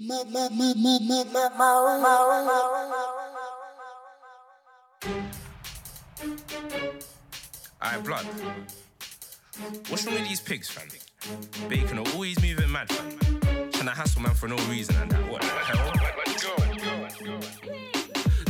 Alright, blood. What's wrong with these pigs, fam? Bacon are always moving mad, fam. Trying to hassle man for no reason and that. What the hell?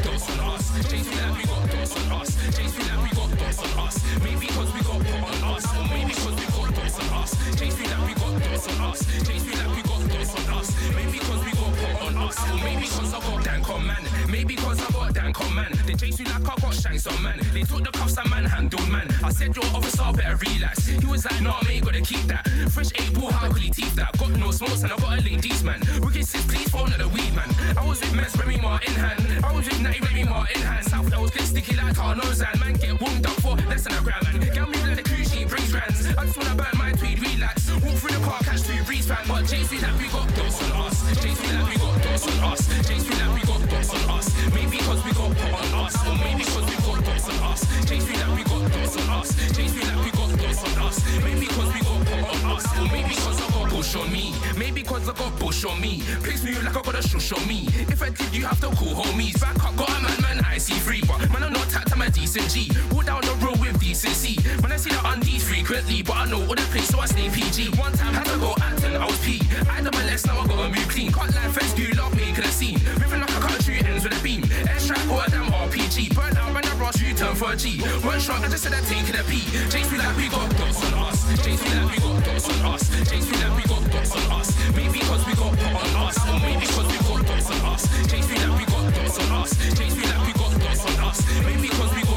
Dose on us. James feel like we got dose on us. James feel like we got dose on us. Maybe because we got put on us. Or maybe because we got dose on us. James feel like we got dose on us. James feel like we got dose on us. Maybe because we got put on us. Or maybe because I got dank on man. Maybe because I got dank on man. They chase me like I got shanks on man. They took the cuffs and man handled man. I said your officer better relax. He was like, nah, mate, gotta keep that. Fresh eight ball, how could he teeth that? Got no smokes and I got a ladies man. Wicked sis, please phone at the weed man. I was with Mess, Remy Martin hand. I was with Natty, Remy Martin hand. South L's get sticky like Carlos and man get wound up for less than a gram man. Get me like the she brings grands. I just wanna burn my tweed, relax. Walk through the car, catch three breeze fan. But feel like we got dose on us. Feel like we got dose on us. Feel like we got dose on us. Maybe because we got put on us. Or maybe because we got dose on us. Feel like we got dose on us. Feel like we got dose on us. Maybe because we got put on us. Or maybe because I got bush on me. Maybe because I got bush on me. Place me like I got a shush on me. If I did, you have to call homies. Back up, got a man, man, I see free. But man, I'm not tapped, I'm a decent G. Walk down the road with decency. Man, I see the undies frequently, but I know all the place, so I stay PG. One time had to go acting, I was pee. I double less, now I gotta move clean. Can't lie, friends do love making a scene. Moving like a country ends with a beam. Airstrike or a damn RPG. Burn out, when I rush, you turn for a G. One strong, I just said I'm taking a P. James feel like we got dots on us. James feel like we got dots on us. James feel like we got dots on us. Maybe because we got put on us. Or maybe because we got dots on us. James feel like we got dots on us. James feel like we got dots on us. Maybe because we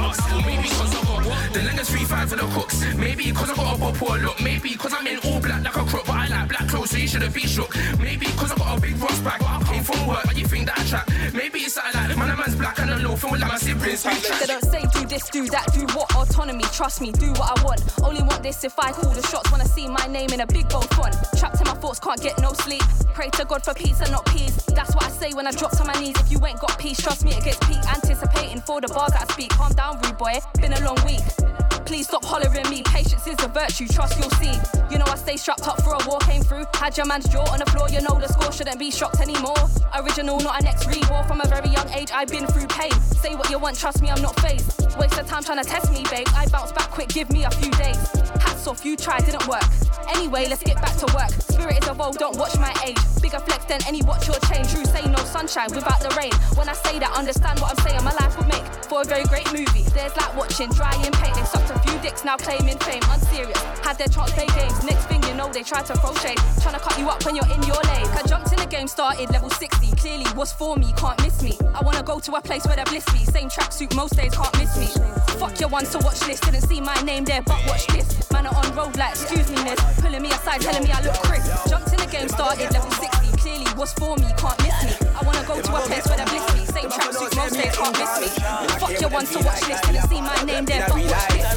us. Maybe because I got the longest three five for the cooks. Maybe because I got a pop poor look. Maybe because I'm in all black like a crook, but I like black clothes, so you shouldn't be shook. Maybe because I got a big rust bag, but I from work, but you think that I trap. Maybe it's something like man, a man's black and a low, feeling like my siblings. We They don't say do this, do that, do what autonomy. Trust me, do what I want. Only want this if I call the shots. Wanna see my name in a big bold font. Trapped in my thoughts, can't get no sleep. Pray to God for peace and not peace. That's what I say when I drop to my knees. If you ain't got peace, trust me, it gets peak. Anticipating for the bars that I speak. Calm down, rude boy. Been a long week. Please stop hollering me. Patience is a virtue, trust you'll see. You know I stay strapped up for a war came through. Had your man's jaw on the floor, you know the score shouldn't be shocked anymore. Original, not an ex war From a very young age, I've been through pain. Say what you want, trust me, I'm not phased. Waste of time trying to test me, babe. I bounce back quick, give me a few days. Hats off, you tried, didn't work. Anyway, let's get back to work. Spirit is evolved, don't watch my age. Bigger flex than any watch your chain. True, say no sunshine without the rain. When I say that, understand what I'm saying. My life would make for a very great movie. There's like watching drying paint. They sucked a few dicks, now claiming fame. Unserious, had their chance play games. Next thing you know, they try to shade. Trying to cut you up when you're in your lane. I jumped in the game, started level 60. Clearly, was for me, can't miss me. I wanna go to a place where they're bliss me. Same tracksuit most days, can't miss me. Fuck your one to watch list. Didn't see my name there, but watch this. Man are on road like, excuse me, miss. Pulling me aside, telling me I look crisp. Jumped in the game, started level 60. Clearly, was for me, can't miss me. I wanna go to a place where they're bliss me. Same tracksuit most days, can't miss me. Fuck your one to watch list. Didn't see my name there, but watch this.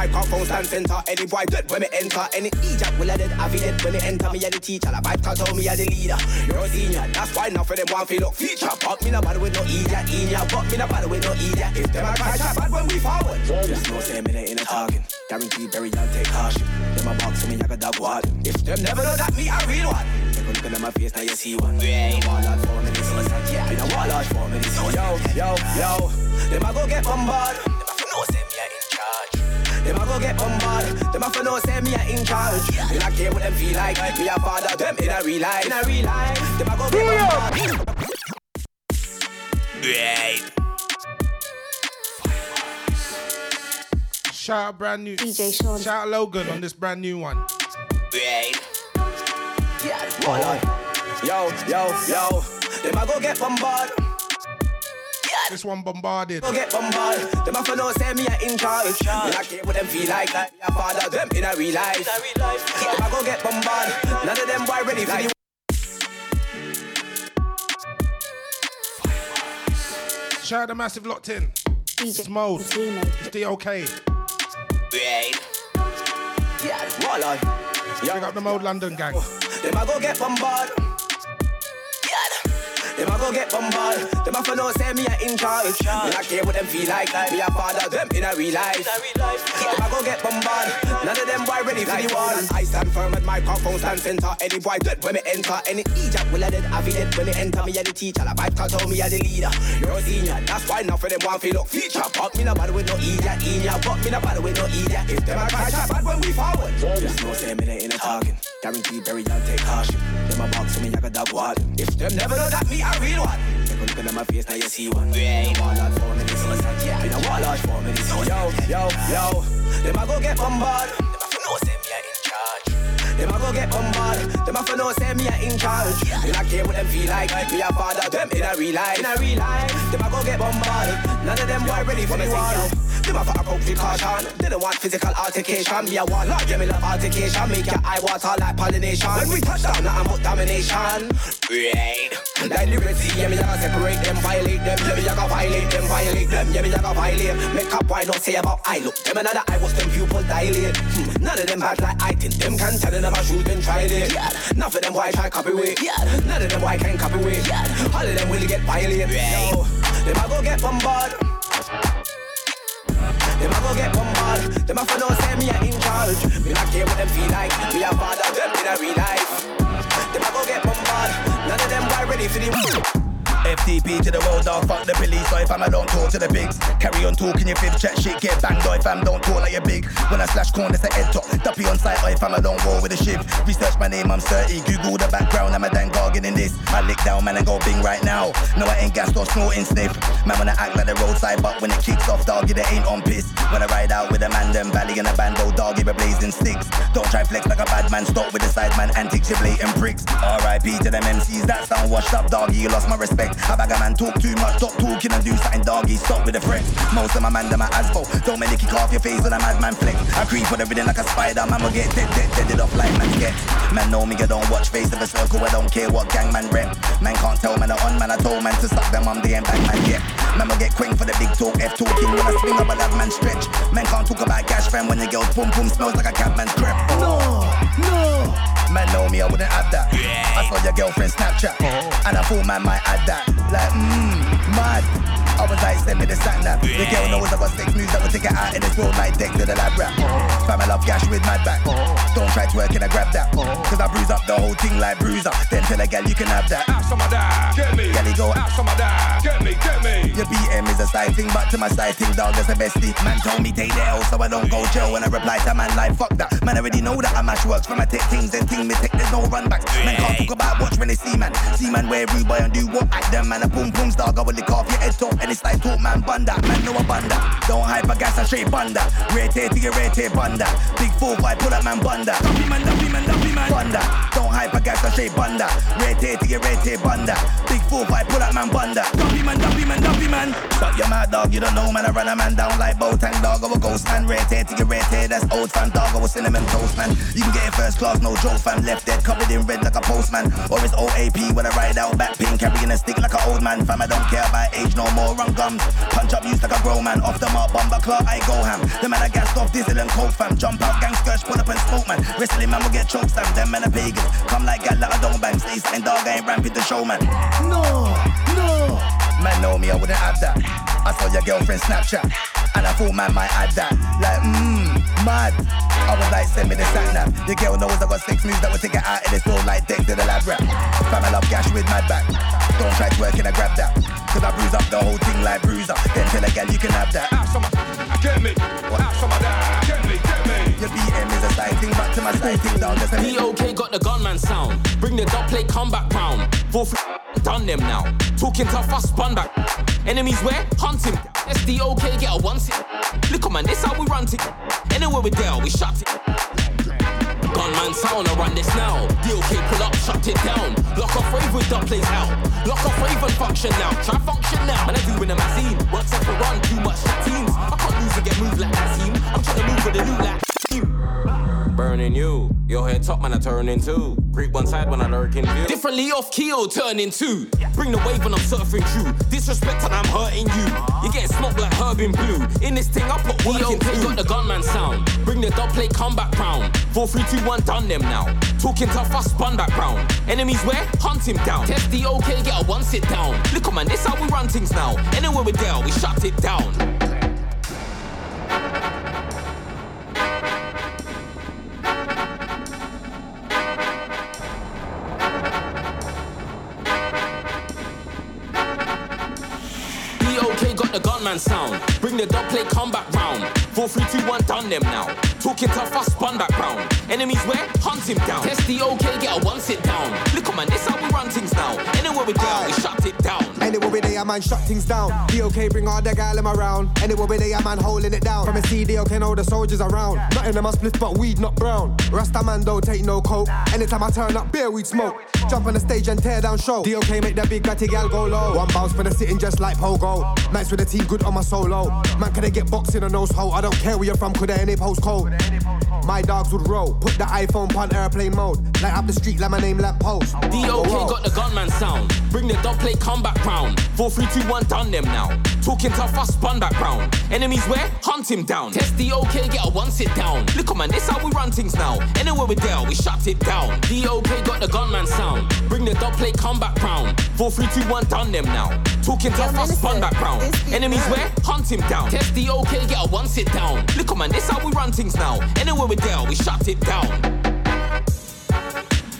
Microphone stand center. Any boy dead when me enter. Any Egypt will I dead have it dead when me enter. Me a the teacher, the vibe cause me a the leader. You're a senior, that's why now for them one feel up feature. But me no bother with no idiot, idiot. But me no bother with no idiot. If them a crash a bad when we forward. Just no say me in a talking. Guaranteed very young take caution. Them a box for me like a dog water. If them never know that me a real one. Take a look at my face now you see one. Yeah, warlord for me this season. Me a warlord for me this season. Yo, yo, yo. Them a go get bombarded. Them a go get bombarded. Them a for know say me a in charge. Me not care what them feel like. Me a father them in a real life. In a real life. Them a go get bombarded. Right. Shout out brand new. DJ Sean. Shout out Logan on this brand new one. Right. Yeah. Warlord. Yo, yo, yo. Them a go get bombarded. This one bombarded. Go get bombarded. Them a for know say me a in charge. Me not care what them feel like. Me a father them in a real life. Them a go get bombarded. None of them boy ready for the Shout out the massive locked in. It's Mode. It's DOK. Right. Yeah, Warlord. Big up the Mode London gang. Them a go get bombarded. Them a go get bombarded. Them a for no say me a in charge. Me not care what them feel like. Me a father them in a real life. Them a go get bombarded. None of them boy ready for the war. I stand firm at my microphone stand center. Any boy dead when me enter. Any Egypt will I dead. I be dead when me enter. Me a the teacher. La vibe cause me a the leader. You're a senior. That's why now for them one feel look feature. Pop me no bother with no idiot. Idiot. Pop me no bother with no idiot. If them a cry shot bad when we forward. Just no say me they in a talking. Guaranteed very young take caution. Them a box me like a dog water. If them never know that me a real one. A at my face now you see one. Yeah. Wall out for me this season. Been a wall out for me this. Yo, yo, yo. Them a go get bombarded. Them a go get bombarded. Them a for no say me a in charge. Me not care what them feel like. Me a father them in a real life. In a real life. Them a go get bombarded. None of them boy ready for the war. Them a for a appropriate caution. They don't want physical altercation. Me a warlord, yeah me love altercation. Make your eye water like pollination. When we touch down, nothing but domination. Right. Like liberty, yeah me a go separate them, violate them. Yeah me a go violate them, violate them. Yeah me a go violate. Make up why not say about I look. Them another eye was them pupil dilate. Hmm. None of them bad like I think. Them can tell them about shoot and try it. Yeah. None of them why try copy way. Yeah. None of them why can copy way. Yeah. All of them will get violate. Yo. Them a go get bombarded. Them a go get bombarded. Them a for no say me a in charge. Me not care what them feel like. Me a father them in a real life. Them a go get bombarded. None of them boy ready for the. FTP to the road dog, fuck the police, so if I'm don't talk to the pigs. Carry on talking your fifth check shit, get banged, or if I'm don't talk like you're big. When I slash corners, the head top, duppy on site, or if I'm don't roll with a shift. Research my name, I'm 30, Google the background, I'm a dang gargan in this. I lick down, man, and go bing right now. No, I ain't gassed or snorting sniff. Man, when I act like the roadside, but when it kicks off, doggy, they ain't on piss. When I ride out with a man, them valley and a bando, doggy, but blazing sticks. Don't try flex like a bad man, stop with the side man, antics, you blatant pricks. RIP to them MCs, that sound washed up, doggy, you lost my respect. I bag a man talk too much, stop talking and do something doggy, stop with the threats. Most of my man, them are asphalt. Don't make it kick off your face when a madman flex. I creep on everything like a spider, man will get dead, dead, dead, off like man get. Man know me, I don't watch face of a circle, I don't care what gang man rep. Man can't tell man I on, man I told man to suck them, I'm the end back man get. Man will get quick for the big talk, F talking when I swing up a lad man stretch. Man can't talk about cash friend when your girl's pum pum smells like a cabman's crep. No, no. Man know me, I wouldn't have that. I saw your girlfriend Snapchat, oh. and I thought man might add that. Like, mmm, mad. I was like, send me the sat nav. The girl knows I got six moves that will take it out in this world like deck to the lab rap. Fam, I love gash with my back. Don't try to work and I grab that. Cause I bruise up the whole thing like bruiser. Then tell a gal you can have that. Out some of that, get me. Gally go Out some of that, get me, get me. Your BM is a side thing, but to my side thing, dog, that's the bestie. Man told me take the L so I don't go jail. When I reply to man like, fuck that. Man already know that I mash works from my tech things and ting me tech, there's no run backs. Man can't talk about watch when they see man. See man wear rude boy and do what act them man a boom boom dog. I will lick off your head top and it's like talk man bunda. Man know a bunda. Don't hype a gas and straight bunda. Rate to your rate bunda. Big four five pull up man bunda. Dumpy man, dumpy man, dumpy man. Bunda. Don't hype a gas and straight bunda. Rate to your rate bunda. Big four five pull up man bunda. Dumpy man, dumpy man, dumpy man. But you mad dog, you don't know man. I run a man down like Botang dog. I will ghost man. Rate to your rate that's old fan dog. I will cinnamon toast man. You can get it first class, no joke fam. Left dead covered in red like a postman. Or it's OAP when I ride out back pin carrying a stick like an old man. Fam, I don't care about age no more. Run gums. Punch up used like a grown man. Off the mark, bomber club, I go ham. The man I gassed off diesel and coke fam. Jump out, gang skirts, pull up and smoke man. Wrestling man will get choked Sam. Them men are pagans. Come like gal I don't bang. Stay saying dog, I ain't ramping the show man. No, no. Man know me, I wouldn't have that. I saw your girlfriend Snapchat, and I thought man might add that. Like, mmm, mad. I was like, send me the sat nav. Your girl knows I got six moves that will take it out in this world like deck to the lab rap. Fam, I love gash with mad back. Don't try to work and I grab that. Cause I bruise up the whole thing like bruiser. Then tell a gal you can have that. Out some of ah, get me. Out ah, some of that, get me, get me. Your BM is a side thing, but to my side thing, dog. That's a DOK got the gunman sound. Bring the dub play comeback round. Four f- done them now. Talking tough, I spun back. Enemies where? Hunting. SDOK get a one sit. Look on man, this how we run it. Anywhere we there, we shut it. Gunman sound, I run this now. DOK pull up, shut it down. Lock off rave with dub plays out. Lock off rave and function now. Try function now. Man, I do in a magazine. Works up for run, too much teams. I can't lose and get moved like that team. I'm trying to move with a new like team. Burning you, your head top man, I turn into. Break one side when I lurk in view. Differently off key or turning two. Bring the wave when I'm surfing through. Disrespect and I'm hurting you. You getting smoked like herb in blue. In this thing, I put work in got the gunman sound. Bring the dub play comeback round. Four, three, two, one, done them now. Talking tough, I spun back round. Enemies where? Hunt him down. Test the okay, get a one sit down. Look on man, this how we run things now. Anywhere we there, we shut it down. Gunman sound. Bring the dub play comeback round. Four, three, two, one, done them now. Talking tough, I spun back round. Enemies where? Hunt him down. Test the okay, get a one sit down. Look on man, this how we run things now. Anywhere we down, we shut it down. Anywhere we there, man, shut things down. The okay, bring all the gal around. Anywhere we there, man, holding it down. From a CD, okay, know the soldiers around. Nothing in my split, but weed, not brown. Rasta man don't take no coke. Anytime I turn up, beer, weed smoke. Jump on the stage and tear down show. Okay, make that big batty gal go low. One bounce for the sitting just like pogo. Nights with the team, good on my solo. Man, can I get boxing a nose hole? I don't care where you're from, could they any postcode. My dogs would roll. Put the iPhone on airplane mode. Light up the street like my name lamp post. DOK got the gunman sound. Bring the dub play comeback round. 4 3 2 1 done them now. Talking tough, I spun back round. Enemies where? Hunt him down. Test the OK, get a one sit down. Look on man, this how we run things now. Anywhere we there, we shut it down. DOK got the gunman sound. Bring the dub play comeback round. 4 3 2 1 done them now. Talking tough, I spun back round. Enemies where? Hunt him down. Test the OK, get a one sit down. Look on man, this how we run things now. Anywhere we there, we shut it down.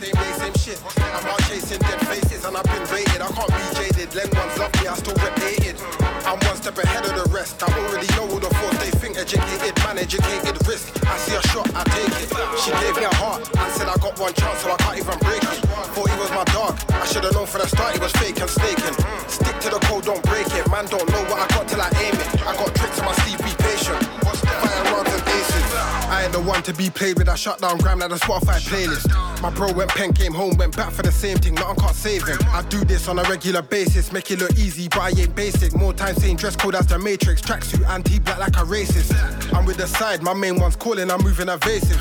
Same day, same shit. I'm out chasing dead faces and I've been rated. I can't be jaded. Len ones love me, I still rep hated. I'm one step ahead of the rest. I already know all the force they think educated, man, educated risk. I see a shot, I take it. She gave me a heart and said I got one chance, so I can't even break it. Thought he was my dog. I should've known from the start he was fake and snaking. Stick to the code, don't break it. Man, don't know what I got till I aim it. I got tricks in my sleeve, be patient. Firearms and aces. I ain't the one to be played with. I shut down Gram like the Spotify playlist. My bro went pen, came home, went back for the same thing. Nothing can't save him. I do this on a regular basis, make it look easy, but I ain't basic. More time saying dress code as the Matrix, tracksuit anti-black like a racist. I'm with the side, my main one's calling, I'm moving evasive.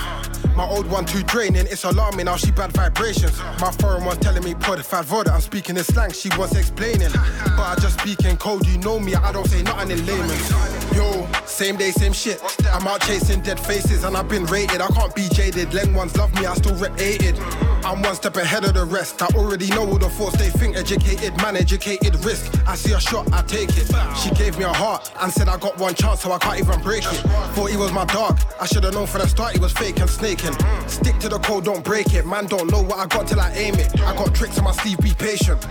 My old one too draining, it's alarming, now she bad vibrations. My foreign one's telling me pod fat vodka, I'm speaking in slang, she was explaining. But I just speak in code, you know me, I don't say nothing in layman's. Yo, same day, same shit. I'm out chasing dead faces and I've been rated. I can't be jaded. Leng ones love me, I still rep hated. I'm one step ahead of the rest. I already know all the force they think educated, man, educated risk. I see a shot, I take it. She gave me a heart and said I got one chance, so I can't even break it. Thought he was my dog. I should have known from the start he was fake and snaking. Stick to the code, don't break it. Man, don't know what I got till I aim it. I got tricks on my sleeve, be patient.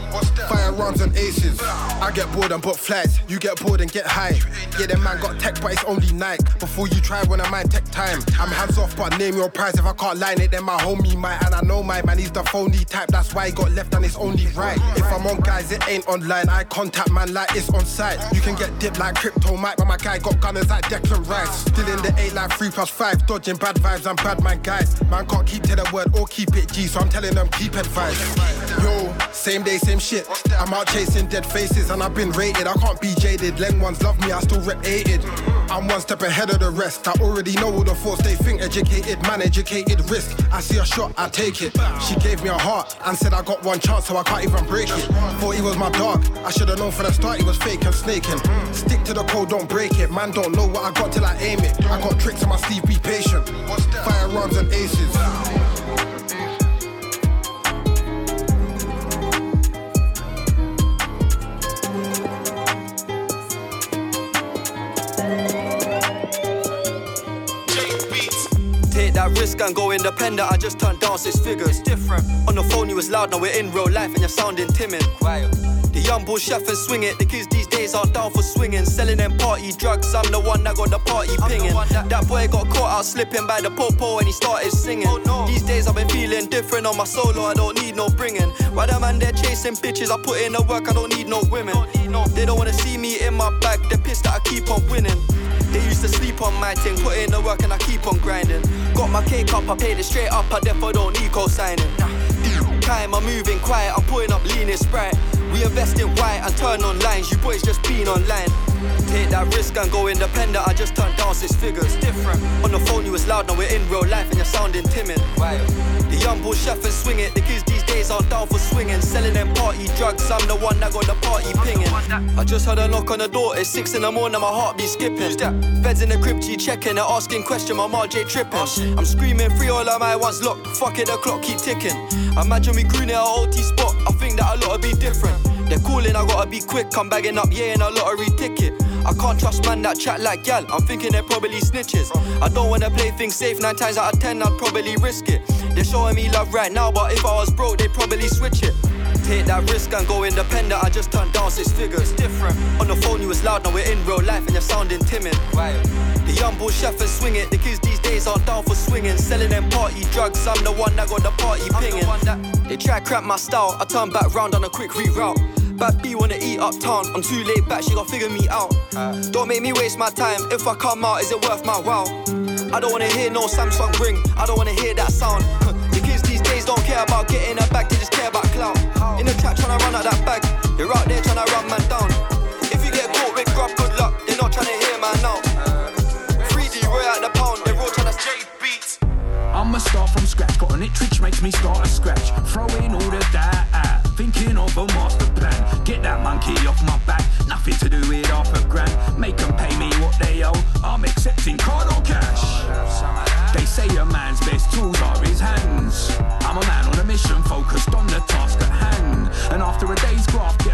Firearms and aces. I get bored and book flights. You get bored and get high. Yeah, the man got tech, but it's only night. Before you try when I mind tech time. I'm hands off, but name your price. If I can't line it, then my homie might. And I know my man, he's the phony type. That's why he got left and it's only right. If I'm on guys, it ain't online. I contact man like it's on site. You can get dipped like crypto Mike, but my guy got gunners like Declan Rice. Still in the 8 like 3 plus 5. Dodging bad vibes and bad man guys. Man can't keep to the word or keep it G, so I'm telling them keep advice. Yo, same day, same shit. I'm out chasing dead faces and I've been rated. I can't be jaded. Leng ones love me, I still rep hated. I'm one step ahead of the rest. I already know all the force they think educated, man, educated risk. I see a shot, I take it. She gave me a heart and said I got one chance, so I can't even break it. Thought he was my dog. I should have known from the start he was fake and snaking. Stick to the code, don't break it. Man, don't know what I got till I aim it. I got tricks on my sleeve, be patient. Firearms and aces. That risk and go independent. I just turned down six figures. different. On the phone, you was loud, now we're in real life and you're sounding timid. Quiet. The young bull chef and swing it. The kids these days aren't down for swinging. Selling them party drugs. I'm the one that got the party pinging. That, that boy got caught out slipping by the popo and he started singing. Oh, no. These days I've been feeling different on my solo. I don't need no bringing. Why the man they're chasing bitches? I put in the work. I don't need no women. They don't wanna see me in my bag. They're pissed that I keep on winning. They used to sleep on my thing, put in the work and I keep on grinding. Got my cake up, I paid it straight up, I therefore don't need co-signing. Time, I'm moving quiet, I'm putting up lean in sprite. We invest in white and turn on lines, you boys just been online. Take that risk and go independent. I just turned down six figures. Different. On the phone you was loud, now we're in real life and you're sounding timid. Right. The young bull chef and swing it. The kids these days aren't down for swinging. Selling them party drugs. I'm the one that got the party pinging. I just heard a knock on the door. It's six in the morning. My heart be skipping. Feds in the crib, G checking. They're asking question. My RJ tripping. I'm screaming free all of my ones locked. Fuck it, the clock keep ticking. Imagine we grew near a OT spot. I think that a lot will be different. They're calling, I gotta be quick. I'm bagging up, yeah, in a lottery ticket. I can't trust man that chat like gal. I'm thinking they're probably snitches. I don't wanna play things safe. Nine times out of ten, I'd probably risk it. They're showing me love right now, but if I was broke, they'd probably switch it. Take that risk and go independent. I just turned down six figures. Different. On the phone, you was loud. Now we're in real life and you're sounding timid. Right. The young bull chef and swing it. The kids these days aren't down for swinging. Selling them party drugs. I'm the one that got the party pinging. The they try crap my style. I turn back round on a quick reroute. Bad B wanna eat up uptown. I'm too laid back, she gon' figure me out. Uh. Don't make me waste my time. If I come out, is it worth my while? I don't wanna hear no Samsung ring. I don't wanna hear that sound. the kids these days don't care about getting a bag, they just care about clout. In the trap tryna run out that bag. You're out there tryna run man down. If you get caught with grub, good luck. They're not tryna hear man now. 3D Roy out the pound. They're all tryna J beats. I'ma start from scratch. Got an itch which makes me start a scratch. Throw in all of that. Thinking of a master plan. Get that monkey off my back. Nothing to do with half a grand. Make them pay me what they owe. I'm accepting card or cash. They say a man's best tools are his hands. I'm a man on a mission, focused on the task at hand. And after a day's graft,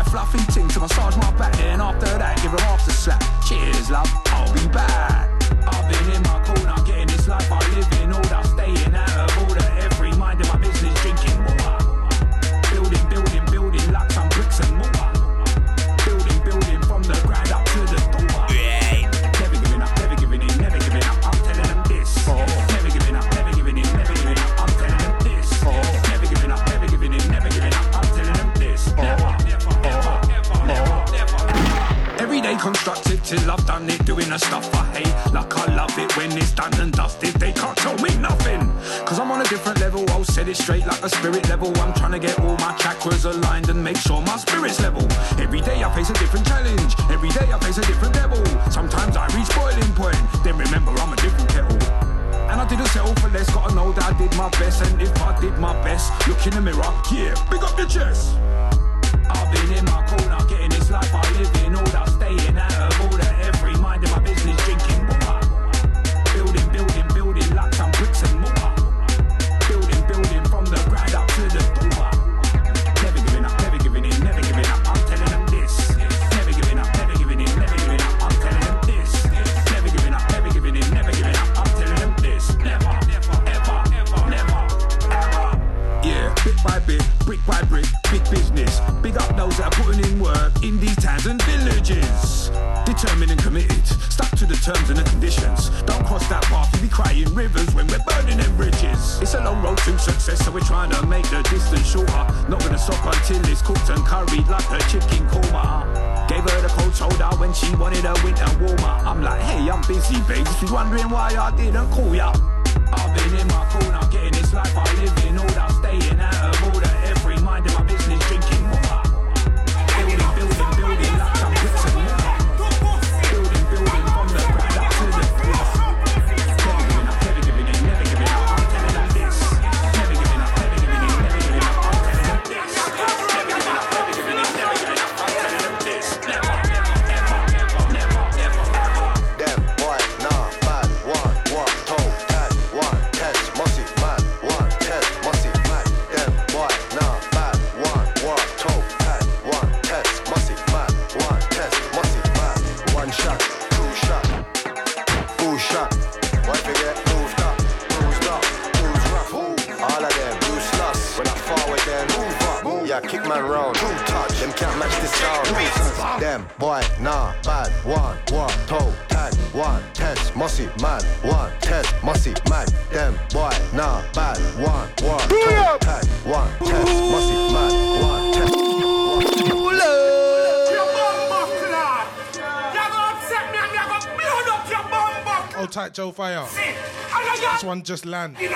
This one just landed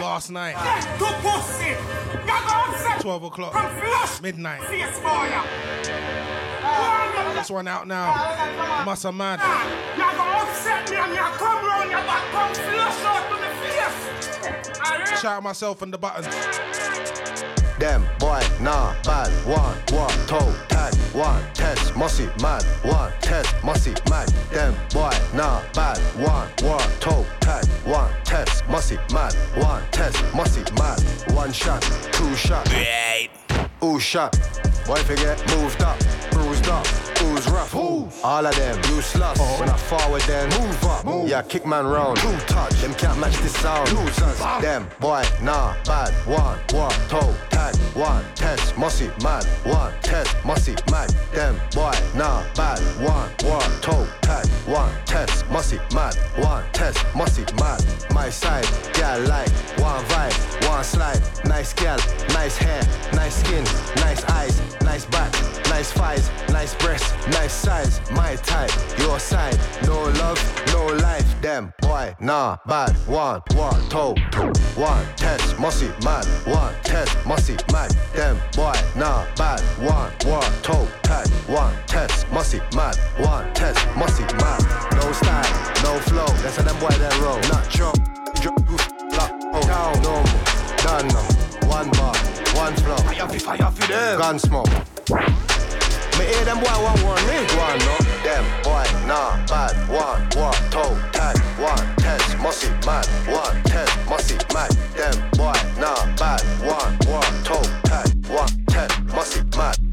last night, 12 o'clock, midnight. This one out now. Massa Mad. You're gonna upset me and you come round your flush out the face. Shout out myself and the buttons. Them boy, nah, bad. One, what, toe, tag, one, test, mossy, mad. One, test, mossy, mad. Them boy, nah, bad. One, what, toe, tag, one, test, mossy, mad. One, test, mossy, mad. One shot, two shot. Ooh shot. Boy, forget, moved up, Who's rough? All of them, you sluts. Oh. When I forward, then move up. Move. Yeah, kick man round. Two touch. Them can't match this sound. Losers. Them, boy, nah, bad. One, one, toe, tag. One, test, mossy, mad. One, test, mossy, mad. Them, boy, nah, bad. One, one, toe, tag. One, test, mossy, mad. One, test, mossy, mad. My side, yeah, like one vibe, one slide. Nice gal, nice hair, nice skin, nice eyes, nice back, nice thighs, nice breasts, nice size. My type, your side. No love, no life. Them, boy, nah, bad. One, one, toe, toe. One, test, mossy, mad. One, test, mossy, mad. Them, boy, nah, bad. One, one, toe. One, test, mossy, mad. One, test, mossy, mad. No style, no flow. That's how them boy that roll. Not drop, drop, lock, oh, down, normal. Done. One bar, one flow. Fire fi fire fi them. Gun smoke. Me hear them boy want warn me. One no, them boy nah bad. One one toe tag. One test mossy mad. One test mossy mad. Them boy nah bad. One one toe tag. One test mossy mad.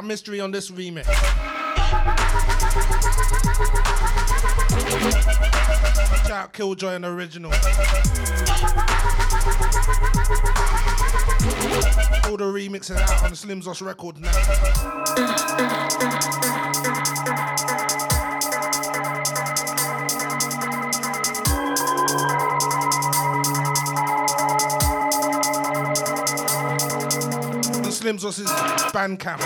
Mystery on this remix. Killjoy and original. All the remixes out on Slim Zos record now. Slim Zos' Bandcamp.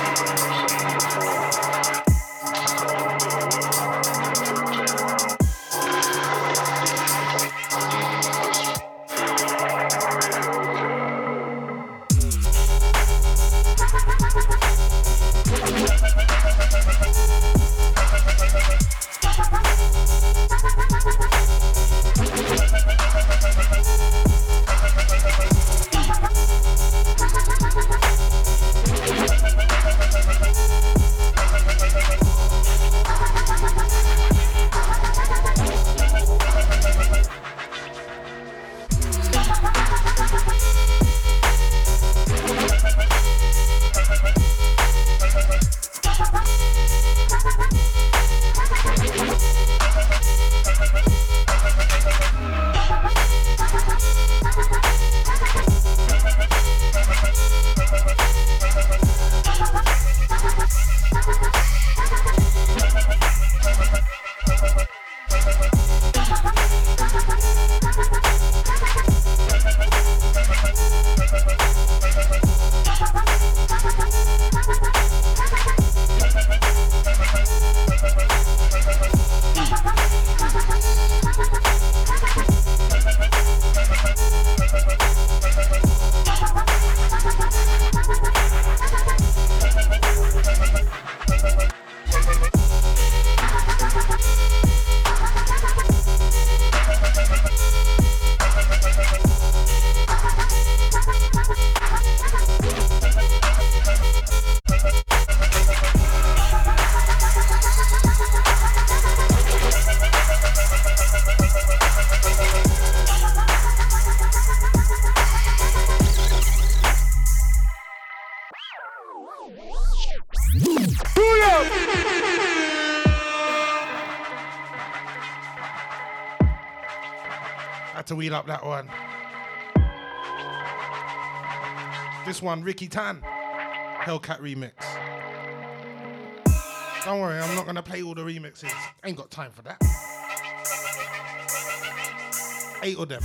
Up that one. This one, Ricky Tan, Hellcat remix. Don't worry, I'm not gonna play all the remixes. Ain't got time for that. Eight of them.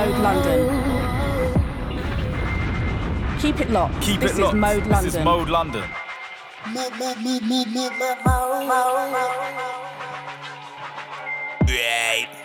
Mode London. Keep it locked. Keep this it is locked. Mode London. This is Mode London. Right.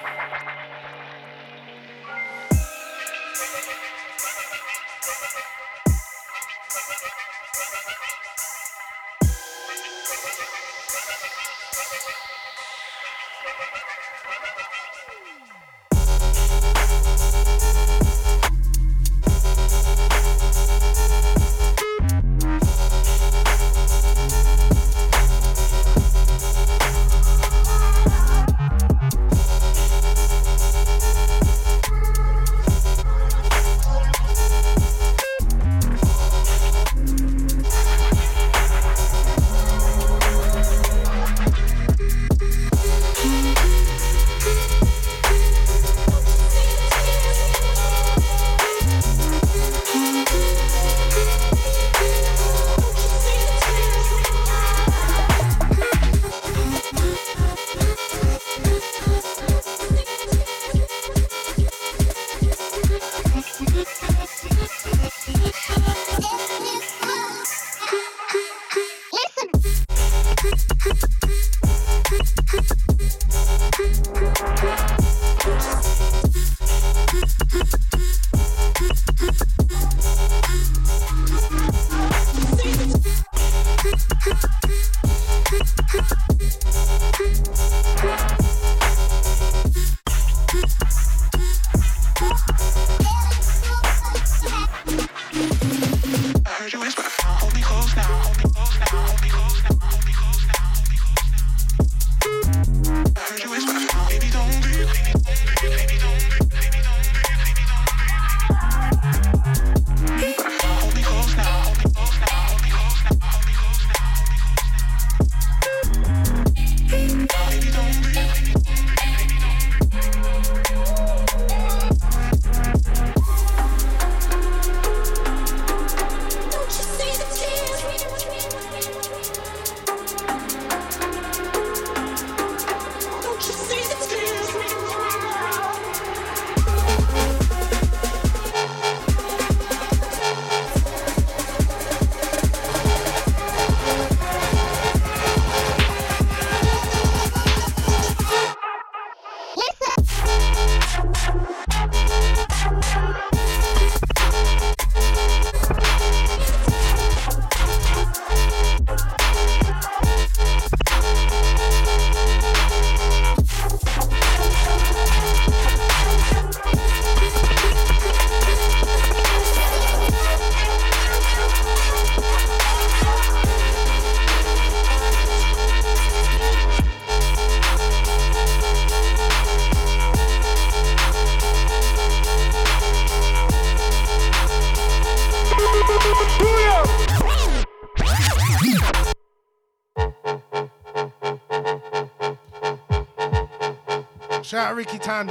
Shout out Ricky Tan.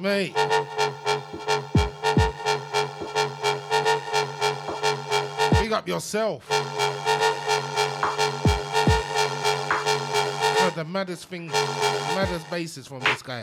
Mate. Big up yourself. Heard the maddest thing, maddest basis from this guy.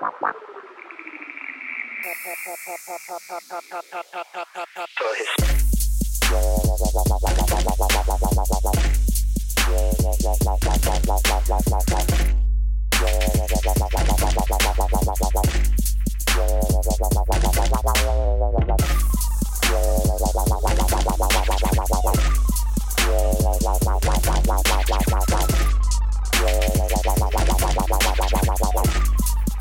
Bye.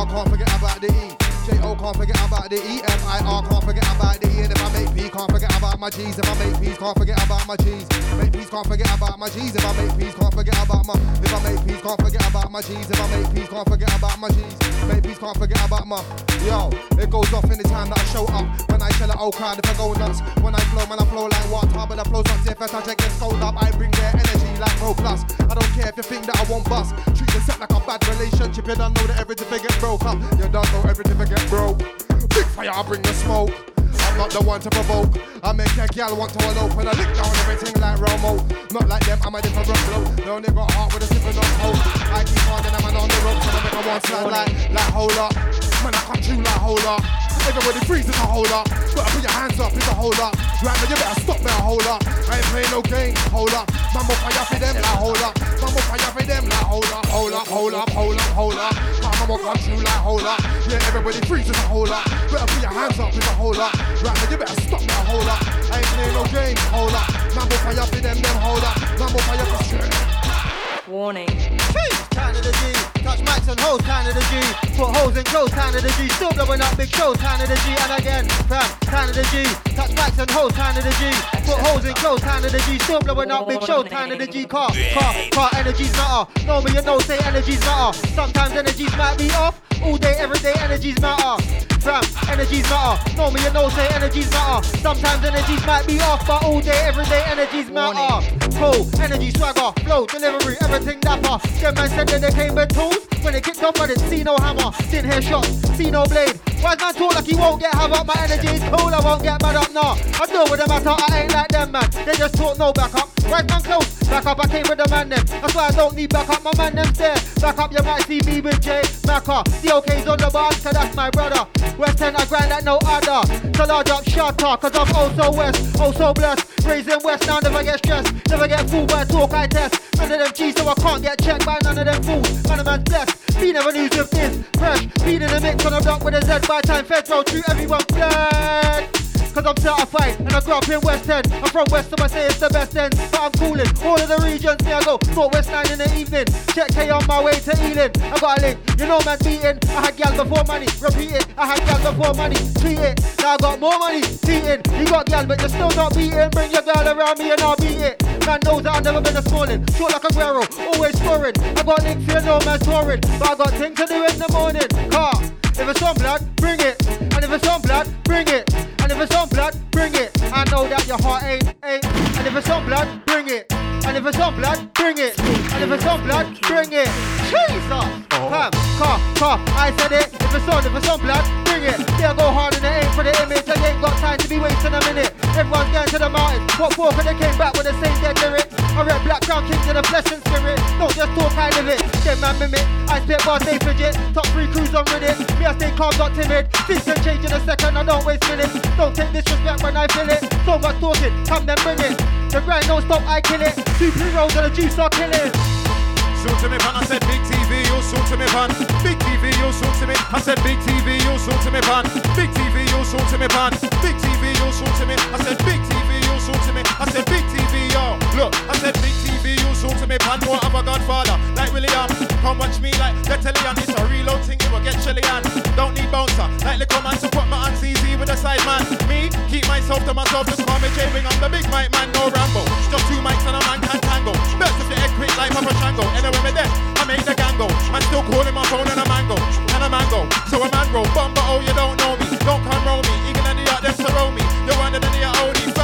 F.I.R. can't forget about the E. J.O. can't forget about the E. F.I.R. can't forget about the E. And if I make P, can't forget about my G's. If I make P's, can't forget about my G's. Make P's, can't forget about my G's. If I make P's, can't forget about my. If I make P's, can't forget about my G's. If I make P's, can't forget about my G's. Make P's, can't forget about my. Yo, it goes off in the time that I show up. When I tell an old crowd if I go nuts. When I flow, man, I flow like water, but I flow up. If I touch it, gets cold up. I bring their energy like Pro Plus. I don't care if you think that I won't bust. Treat the set like a bad relationship. You don't know that everything get broke up. You don't know everything get broke. Big fire, I bring the smoke. I'm not the one to provoke. I make a gal want to elope and I lick down everything like Romo. Not like them, I'm a different flow. No nigga heart with a sipping on hope. I keep on and I'm on the ropes and I make a one slide like, like hold up. Man, I can't you like hold up. Everybody freezes a hold up. Better put your hands up, it's a hold up. Right now you better stop now, hold up. I ain't playing no game, hold up. Man will fire for them like hold up. Man will fire for them like hold up, hold up, hold up, hold up, hold up. Man will come through like hold up. Yeah, everybody freezes a hold up. Better put your hands up, it's a hold up. Right now you better stop now, hold up. I ain't playing no game, hold up. Man will fire for them, them hold up. Man will fire for straight. Warning. Canada G, touch mics and hoes, Canada G, put holes in clothes, Canada G, still blowing up big shows, Canada G, and again, fam, Canada G, touch mics and hoes, Canada G, put holes in clothes, Canada G, still blowing up big shows, Canada G, car, car, car, energies matter, know me, you know, say energies matter, sometimes energies might be off, all day, every day, energies matter, fam, energies matter, know me, you know, say energies matter, sometimes energies might be off, but all day, every day, energies matter, cool, energy, swagger, flow, delivery, everything dapper, them man said that they came with tools, when they kicked off, I didn't see no hammer, didn't hear shots, see no blade, why man talk like he won't get havoc, my energy is cool, I won't get mad up, nah, I know with the matter, I ain't like them man, they just talk no back up, right man close, back up, I came with the man them, that's why I don't need back up, my man them there, back up, you might see me with Jay, Macca, the OK's on the bar, cause that's my brother, West End, I grind like no other, so large up, shut up, cause I'm oh so west, oh so blessed, raising west, now never get stressed, never get fooled by talk I test, none of them G's, so I can't get checked by none of them fools, man of man's blessed, me never lose with this, fresh, beat in the mix on a block with a Z by time, fed roll, everyone flat. Cause I'm certified and I grew up in West End. I'm from West, so I say it's the best end. But I'm cooling all of the regions. Me, I go North West 9 in the evening. Check K on my way to Ealing. I got a link, you know, man, beating. I had gal before money, repeat it. I had gal before money, tweet it. Now I got more money, beating. You got gal, but you're still not beating. Bring your girl around me and I'll beat it. Man knows that I've never been a smalling. Short like a Guerrero, always scoring. I got links here, no man scoring. But I got things to do in the morning. Car. If it's on blood, bring it. And if it's on blood, bring it. And if it's on blood, bring it. I know that your heart ain't, ain't. And if it's on blood, bring it. And if it's on blood, bring it. And if it's on blood, bring it. Jesus! Uh-huh. Come, car, car, I said it. If it's on, if it's on blood, bring it. They'll go hard and they ain't for the image. And ain't got time to be wasting a minute. Everyone's going to the mountains. What for? Cause they came back with the same dead lyric. I read Black Crown in a flesh and spirit. Don't just talk, I live it. Them man mimic. I spit bars, they fidget. Top three crews on Reddit. Me, I stay calm, not timid. Things can change in a second, I don't waste minutes. Don't take disrespect when I feel it. So much talking, come then bring it. The grind don't stop, I kill it. Two heroes and the juice are killing. Soon to me pan, I said big TV, you soon to me pan. Big TV, you soon to me. I said big TV, you soon to me pan. Big TV, you soon to me pan. Big TV, you soon to me. I said big TV, you to me. I said big TV, yo. Look, I said big TV, you soon to me pan. More of a godfather, like William. Come watch me like the Tellian. It's a reload thing, it will get chilly and Don't need bouncer, like the command to put my hands easy with the side man. Me, keep myself to myself, just call me J-Wing. I'm the big mic man, no Rambo. Just two mics and a man can tango. Best if the head quick like Papa Shango. Anyway, me there, I make the gang go. Man still calling my phone and a mango, and a mango. So a man roll, bumper, oh you don't know me. Don't come roll me, even in the yard, them surround me. You're of the only. Oh,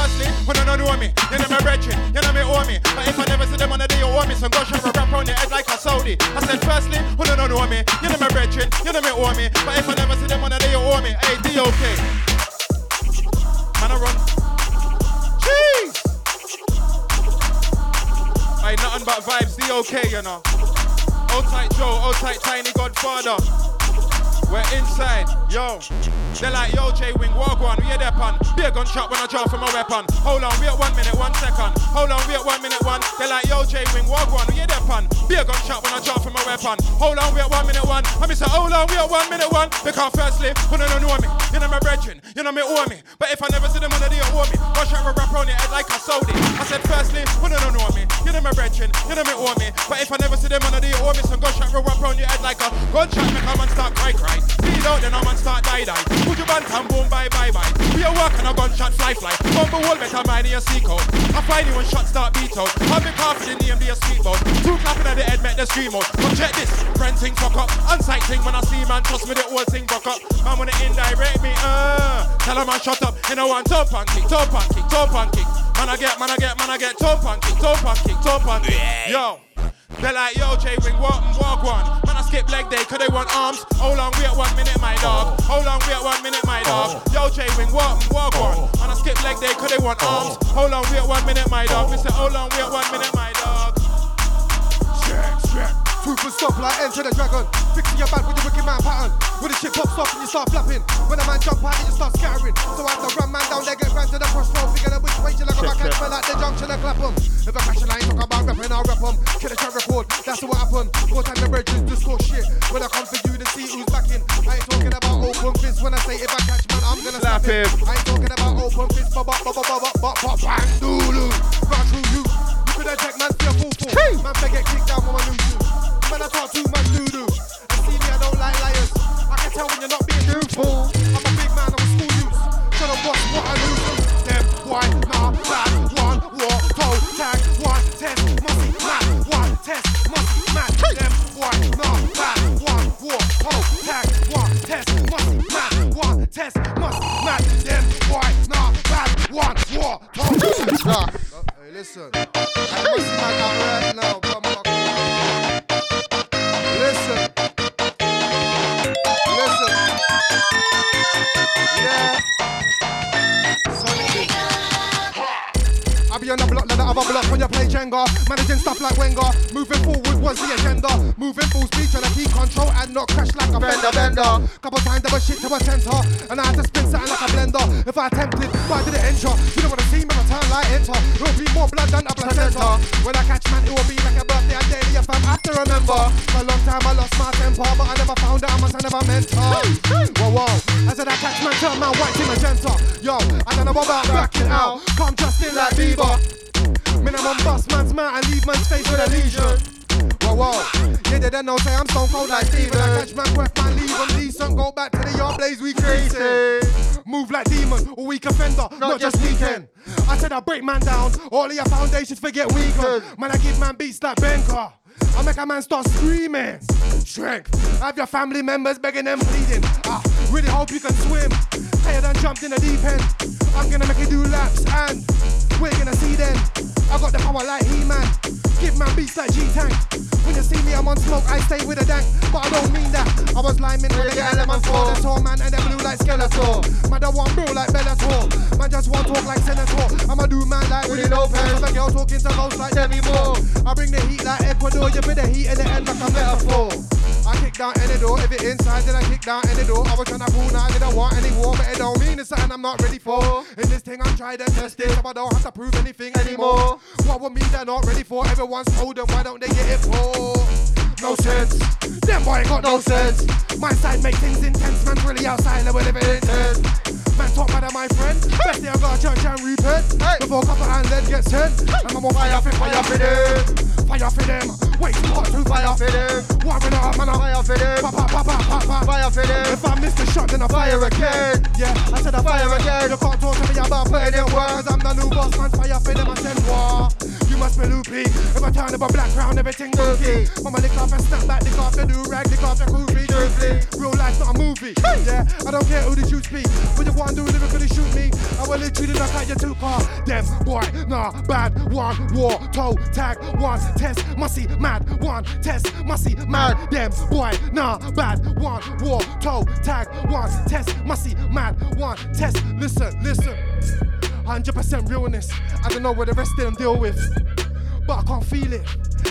I don't know me, you know me brethren, you know me owe me. But if I never see them on the day you owe me, so go shove a rap on your head like a Saudi. I said firstly, I don't know me, you know me brethren, you know me owe me. But if I never see them on the day you owe me, hey, D-OK. Man, I run. Jeez! Ain't nothing but vibes, D-OK, you know. Old tight Joe, old tight Tiny Godfather. We're inside, yo. They're like, yo, J Wing, walk on, we are there, pan. Be a gunshot when I draw from a weapon. Hold on, wait one minute, one second. Hold on, wait one minute, one. They're like, yo, J Wing, walk on, we are there, pan. Be a gunshot when I draw from a weapon. Hold on, wait one minute, one. I mean, say, hold on, wait one minute, one. Because firstly, who don't know me? You know my brethren, you know me owe me. But if I never see them on the owe me. Watch out, rap on your head like a Saudi. I said, firstly, who don't know me? You know my brethren, you know me owe me. But if I never see them on the owe me. So gunshot, rap on your head like a gunshot, make a man start cry, cry. Feel out, then a man start die, die. Put your band and boom, bye, bye, bye. We are working a gunshot, fly, fly. Bumble wall, better mind your sequel. I find you when shots start beat out. I've been confident, name be a speedboat. Two clapping at the head, make the scream out. But check this, friend thing fuck up. Unsight thing when I see man, trust me, the whole thing fuck up. Man, it indirect me, uh. Tell a man shut up. You know one top and kick, top and kick, top and kick. Man, I get, man, I get, man, I get top and kick, top and kick, top and kick. Yo. They're like, yo, J Wing, walk and walk one. Man, I skip leg day, cause they want arms. Hold on, wait one minute, my dog. Hold on, wait one minute, my dog. Yo, J Wing, walk and walk one. Man, I skip leg day, cause they want arms. Hold on, wait one minute, my dog. Mister, hold on, wait one minute, my dog. Strap, strap. Proof will stop like enter the dragon. Fixing your bad with the wicked man pattern. When the shit pops off and you start flapping. When a man jump out and you start scattering. So I have to run man down there, get round to the crossroad. Figure out which way till I go back and out the junction and clap 'em. If I catch a line, talk about rapping, I'll rap 'em. Kill a track record, that's what happened. More time the bridges, just talk shit. When I come for you to see who's backing. I ain't talking about open fist when I say if I catch man, I'm gonna Slap slap him. I ain't talking about open fist, but but but but but but but bang doo Run through you. You could take man to a full full. Man, better get kicked down when I lose you. Man, I talk too much doo doo. And see me, I don't like liars. I can tell when you're not being truthful. I'm a big man, I'm a school youth. Tell them what's what I lose them. White, nah, bad, one, war, toe, tag, one, test, musty, mad, one, test, musty, mad. Them white, nah, bad, one, war, toe, tag, one, test, musty, mad, one, test, musty, mad. Them white, nah, bad, one, war, toe. Nah. Hey, listen. Know about backing out. Come just in like Bieber. Minimum bust man's mouth and leave man's face with a lesion. Whoa, whoa. Yeah, they don't know, say I'm stone cold like Steven. I catch man, breath man, leave them decent. Go back to the yard blaze, we crazy. Move like demon, or weak offender, not, just weekend. I said I break man down, all of your foundations forget weaker. Man, I give man beats like Benka. I make a man start screaming. Strength. Have your family members begging and pleading. Ah, really hope you can swim. Tired and jumped in the deep end. I'm gonna make you do laps and we're gonna see then. I got the power like He-Man. Give man beats like G-Tank. When you see me, I'm on smoke, I stay with a dank. But I don't mean that. I was liming with the element for the tall man and the blue like Skeletor. Man, I want bro like Bellator. Man, just want talk like Senator. I'ma do man like Willie Lopez. I'm a girl talking to ghosts like Demi Moore. I bring the heat like Ecuador. You bring the heat in the end like a metaphor. I kick down any door. If it inside, then I kick down any door. I was trying to pull now, I didn't want any war. But it don't mean it's something I'm not ready for. In this thing, I'm tried and it, So I don't have to prove anything anymore. What would mean they're not ready for? Everyone's told them, why don't they get it for? No sense. Them boy ain't got no sense. My side make things intense. Man, really outside, will live it intense. Man, talk better, my friend. Best day I got a church and repent. Before a couple hand lead gets sent. I'm on fire for fire for them. Fire for them. Wait, hot to fire for them. Warring up, man, I'm fire for them. Pa, pa, pa, pa, pa, pa. Fire for them. If I miss the shot, then I fire again. Yeah, I said I fire again. You can't talk to me about putting in work. Cause I'm the new boss, man. Fire for them, I said war. You must be loopy. If I turn up a black crown, everything goofy. Mama lick off and snap back, lick off the new rag, lick off the groovy. Real life's not a movie. Yeah, I don't care who the shoot speak. When you want to do lyrically shoot me, I will literally knock out your two car. Them boy, nah, bad one, war, toe, tag, one, test, musty, mad, one, test, musty, mad. Them boy, nah, bad one, war, toe, tag, one, test, musty, mad, one, test. Listen, listen. 100% realness. I don't know what the rest of them deal with, but I can't feel it.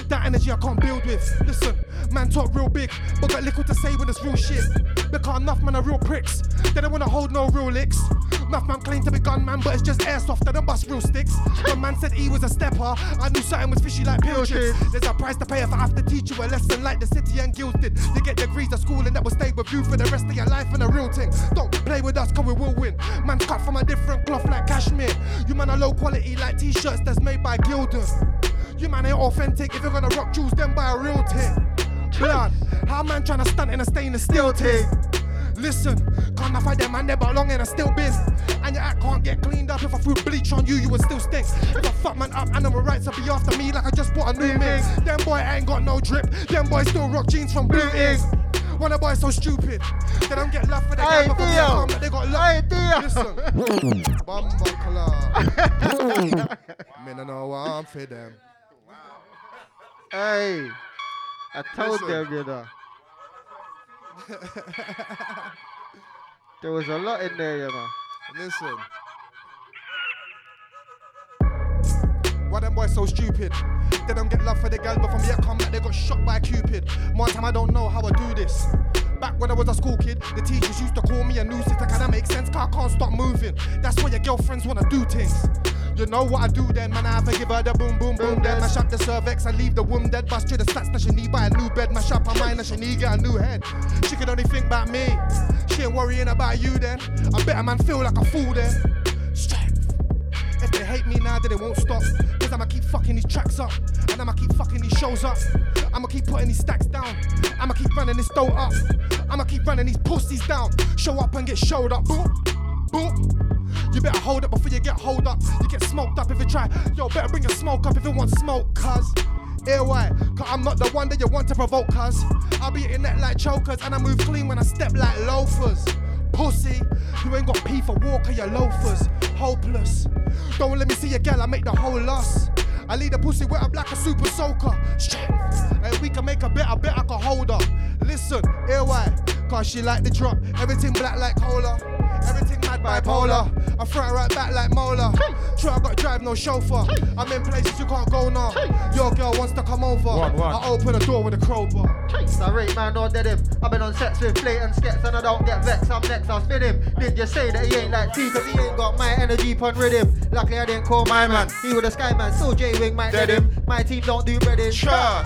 That energy I can't build with. Listen, man talk real big, but got little to say when it's real shit. Because enough man are real pricks. They don't wanna hold no real licks. Enough man claim to be gunman, but it's just airsoft. They don't bust real sticks. One man said he was a stepper. I knew something was fishy like pill chips. There's a price to pay if I have to teach you a lesson like the city and guilds did. You get degrees of schooling that will stay with you for the rest of your life and a real thing. Don't play with us, cause we will win. Man's cut from a different cloth like cashmere. You man are low quality like t-shirts that's made by Gildan. You man ain't authentic. If you're gonna rock jewels, then buy a real thing. Blood, how man trying to stunt in a stainless steel thing? Listen, can't I find them man they belong in a steel bin? And your act can't get cleaned up if I threw bleach on you, you would still stink. If I fuck man up, animal rights will be after me like I just bought a new mix. Them boy ain't got no drip. Them boys still rock jeans from blue ink. When a boy so stupid, they don't get love for the Hey, game, but they got love. Hey, Theo. Listen, Bumble Me no know what I'm for them. Hey, I told Listen. them, you know. There was a lot in there, you know. Listen. Why them boys so stupid? They don't get love for the girl, but from here come back, they got shot by Cupid. One time I don't know how I do this. Back when I was a school kid, the teachers used to call me a nuisance. That kinda make sense, cause I can't stop moving. That's why your girlfriends wanna do things. You know what I do then, man. I have to give her the boom, boom, boom. Then mash up the cervix and leave the womb dead. Bust through the stats that she need buy a new bed. Mash up her mind and she need get a new head. She can only think about me. She ain't worrying about you then. I bet a man feel like a fool then. If they hate me now, then they won't stop. Cause I'ma keep fucking these tracks up. And I'ma keep fucking these shows up. I'ma keep putting these stacks down. I'ma keep running this dough up. I'ma keep running these pussies down. Show up and get showed up. Boom, boom. You better hold up before you get hold up. You get smoked up if you try. Yo, better bring your smoke up if you want smoke, cuz. Ear why? Cause I'm not the one that you want to provoke, cuz. I'll be hitting that like chokers, and I move clean when I step like loafers. Pussy, you ain't got pee for walker, you loafers. Hopeless. Don't let me see a gal, I make the whole loss. I lead a pussy wet up like a super soaker. And we can make a bit, I bet I can hold her. Listen, ear? Cause she like the drop. Everything black like cola. Everything mad bipolar. I throw right back like Mola. Sure, I got drive, no chauffeur. I'm in places you can't go now. Your girl wants to come over. One, one. I open the door with a crowbar. Sorry, man, no dead him. I've been on sets with blatant skets and I don't get vexed. I'm next, I'll spin him. Did you say that he ain't like T? Cause he ain't got my energy pun rhythm. Luckily, I didn't call my man. He was a sky man, so J Wing might dead Dead him. My team don't do breading. Sure.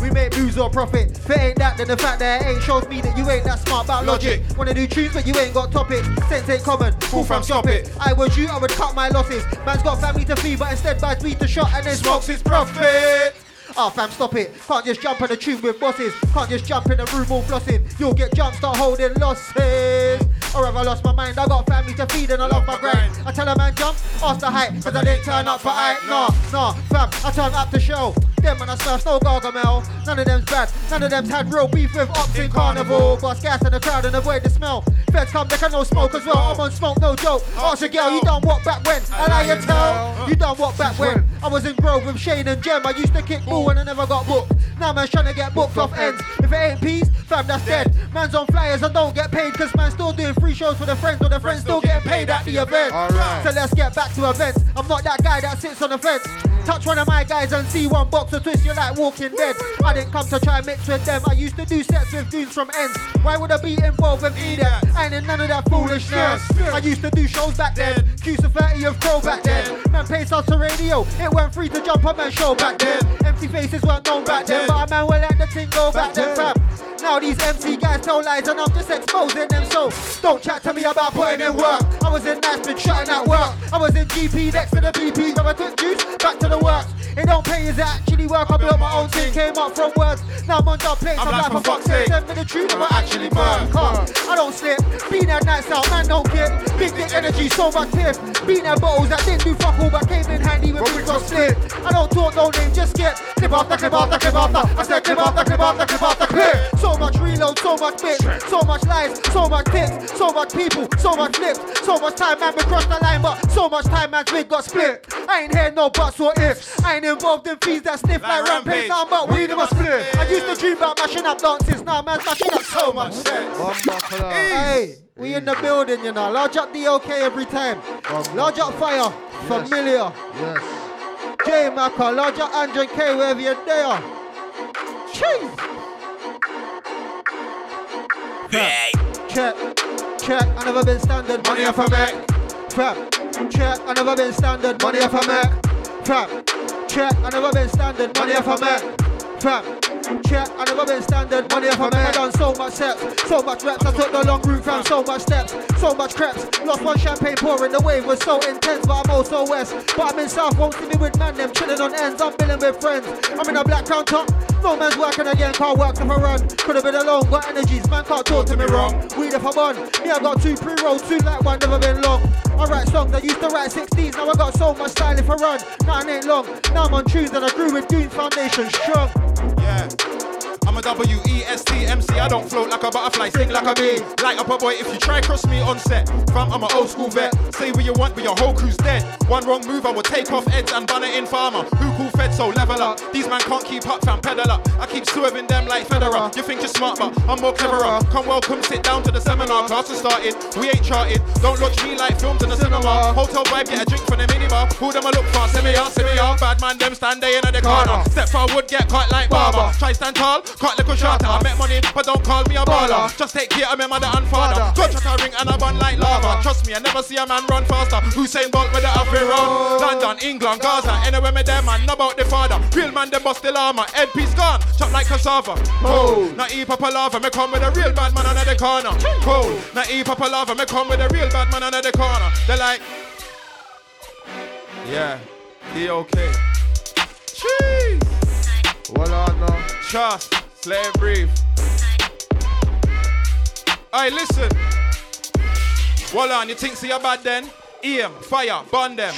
We make lose or profit. If it ain't that, then the fact that it ain't shows me that you ain't that smart about logic. Logic. Wanna do tunes, but you ain't got topic. Sense ain't common. Pull from stop it. I was you, I would cut my losses. Man's got family to feed, but instead buys weed to shot and then smokes his profit. Oh fam, stop it. Can't just jump in the tube with bosses. Can't just jump in the room all flossing. You'll get jumped, start holding losses. Or have I lost my mind? I got family to feed and I love my grind. I tell a man jump, ask the height, cause I didn't turn up for height. Nah, nah, fam, I turn up to show. Them and I smell no gargamel. None of them's bad. None of them's had real beef with ops in carnival. Bust gas in the crowd and avoid the smell. Feds come, they can no smoke as well. I'm on smoke, no joke. Ask your girl, you done what back when? And I you tell, you done what back when? I was in Grove with Shane and Jem. I used to kick ball when I never got booked. Now man's trying to get booked off ends. If it ain't peace, fam, that's dead. Man's on flyers and don't get paid because man's still doing free shows for the friends, but the friends still getting paid at the event. Alright. So let's get back to events. I'm not that guy that sits on the fence. Touch one of my guys and see one box or twist, you're like walking dead. I didn't come to try and mix with them. I used to do sets with dudes from ends. Why would I be involved with either? I ain't in none of that foolishness. I used to do shows back then. Q 30 of Crow back then. Man pays us to radio. It went free to jump on man's show back then. Empty faces weren't known back then. But a man will let the thing go back then, fam. Now these MC guys tell lies and I'm just exposing them. So don't chat to me about putting in work. I was in Knightsbridge shutting at work. I was in GP next to the BP. So I took juice back to the works. It don't pay, is it actually work? I built my own thing, came up from words. Now I'm on dub plates, I'm, I'm like like for fuck's fuck's sake. sake. Send me the truth, I'm actually. Huh. I don't slip, been there nights out, man don't get. Big dick energy, so much tip. Been there bottles that didn't do fuck all, but came in handy when we got split. I don't talk, no name, just get clip after clip after clip after. I said clip after clip after clip after clip. So much reload, so much bits, so much lies, so much tips, so much people, so much flips, so much time man we crossed the line, but so much time man's wig got split. I ain't hear no buts or ifs. I ain't involved in fees that sniff like, Like rampage. Rampage. Now I'm but weed in my split. I used to dream about mashing up dances. Now man's mashing up so much sense. Hey, we in the building, you know. Large up the OK every time. Large up fire, familiar. Yes. J Macca, large up 100k wherever you're there. Cheese. Check, check, I never been standard, money off a Mac. Trap, check, I never been standard, money off a Mac. Trap, check, I never been standard, money off a Mac. Trap, check, I never been standard, money off a Mac. I done so much steps, so much reps, I took the long route from so much steps, so much creps. Lost one champagne pouring, the wave was so intense, but I'm also west. But I'm in south, won't see me with man, them chilling on ends, I'm billing with friends. I'm in a black crown top, no man's working again, can't work if I run. Could have been alone, got energies, man can't talk to me wrong. Weed if I'm on, me I got two pre-rolls, two like one, never been long. I write songs, I used to write 16s, now I got so much style if I run. Nothing ain't long, now I'm on tunes and I grew with Goons Foundation strong. Yeah. I'm a W E S T M C. I don't float like a butterfly, sting like a bee. Light up a boy if you try cross me on set. Fam, I'm an old school vet. Say what you want, but your whole crew's dead. One wrong move, I will take off heads and bun it in farmer. Who cool fed so level up? These man can't keep up, fam, pedal up. I keep swerving them like Federer. You think you're smart, but I'm more cleverer. Come welcome, sit down to the seminar. Class has started, we ain't charted. Don't watch me like films in the cinema. Hotel vibe, get a drink from the minibar. Who them I look for? Send me out, send me out. Bad man, them stand there in the corner. Step forward, get caught like barber. Try stand tall, cut little shorter. I make money, but don't call me a baller. Just take care of my mother and father. Gunshot a ring and a bun like lava. Trust me, I never see a man run faster. Usain Bolt with the outfit run. London, England, Gaza, anywhere me there, man, know about the father. Real man, them bust the llama. Head piece gone, chop like cassava. Oh, not eat papa lava, me come with a real bad man under the corner. Oh, not eat papa lava, me come with a real bad man under the corner. They're like, yeah, he okay. Cheese. Well on now. Trust, let him breathe. Hey, listen. Hold on, you think see you bad then? Aim, fire, burn them.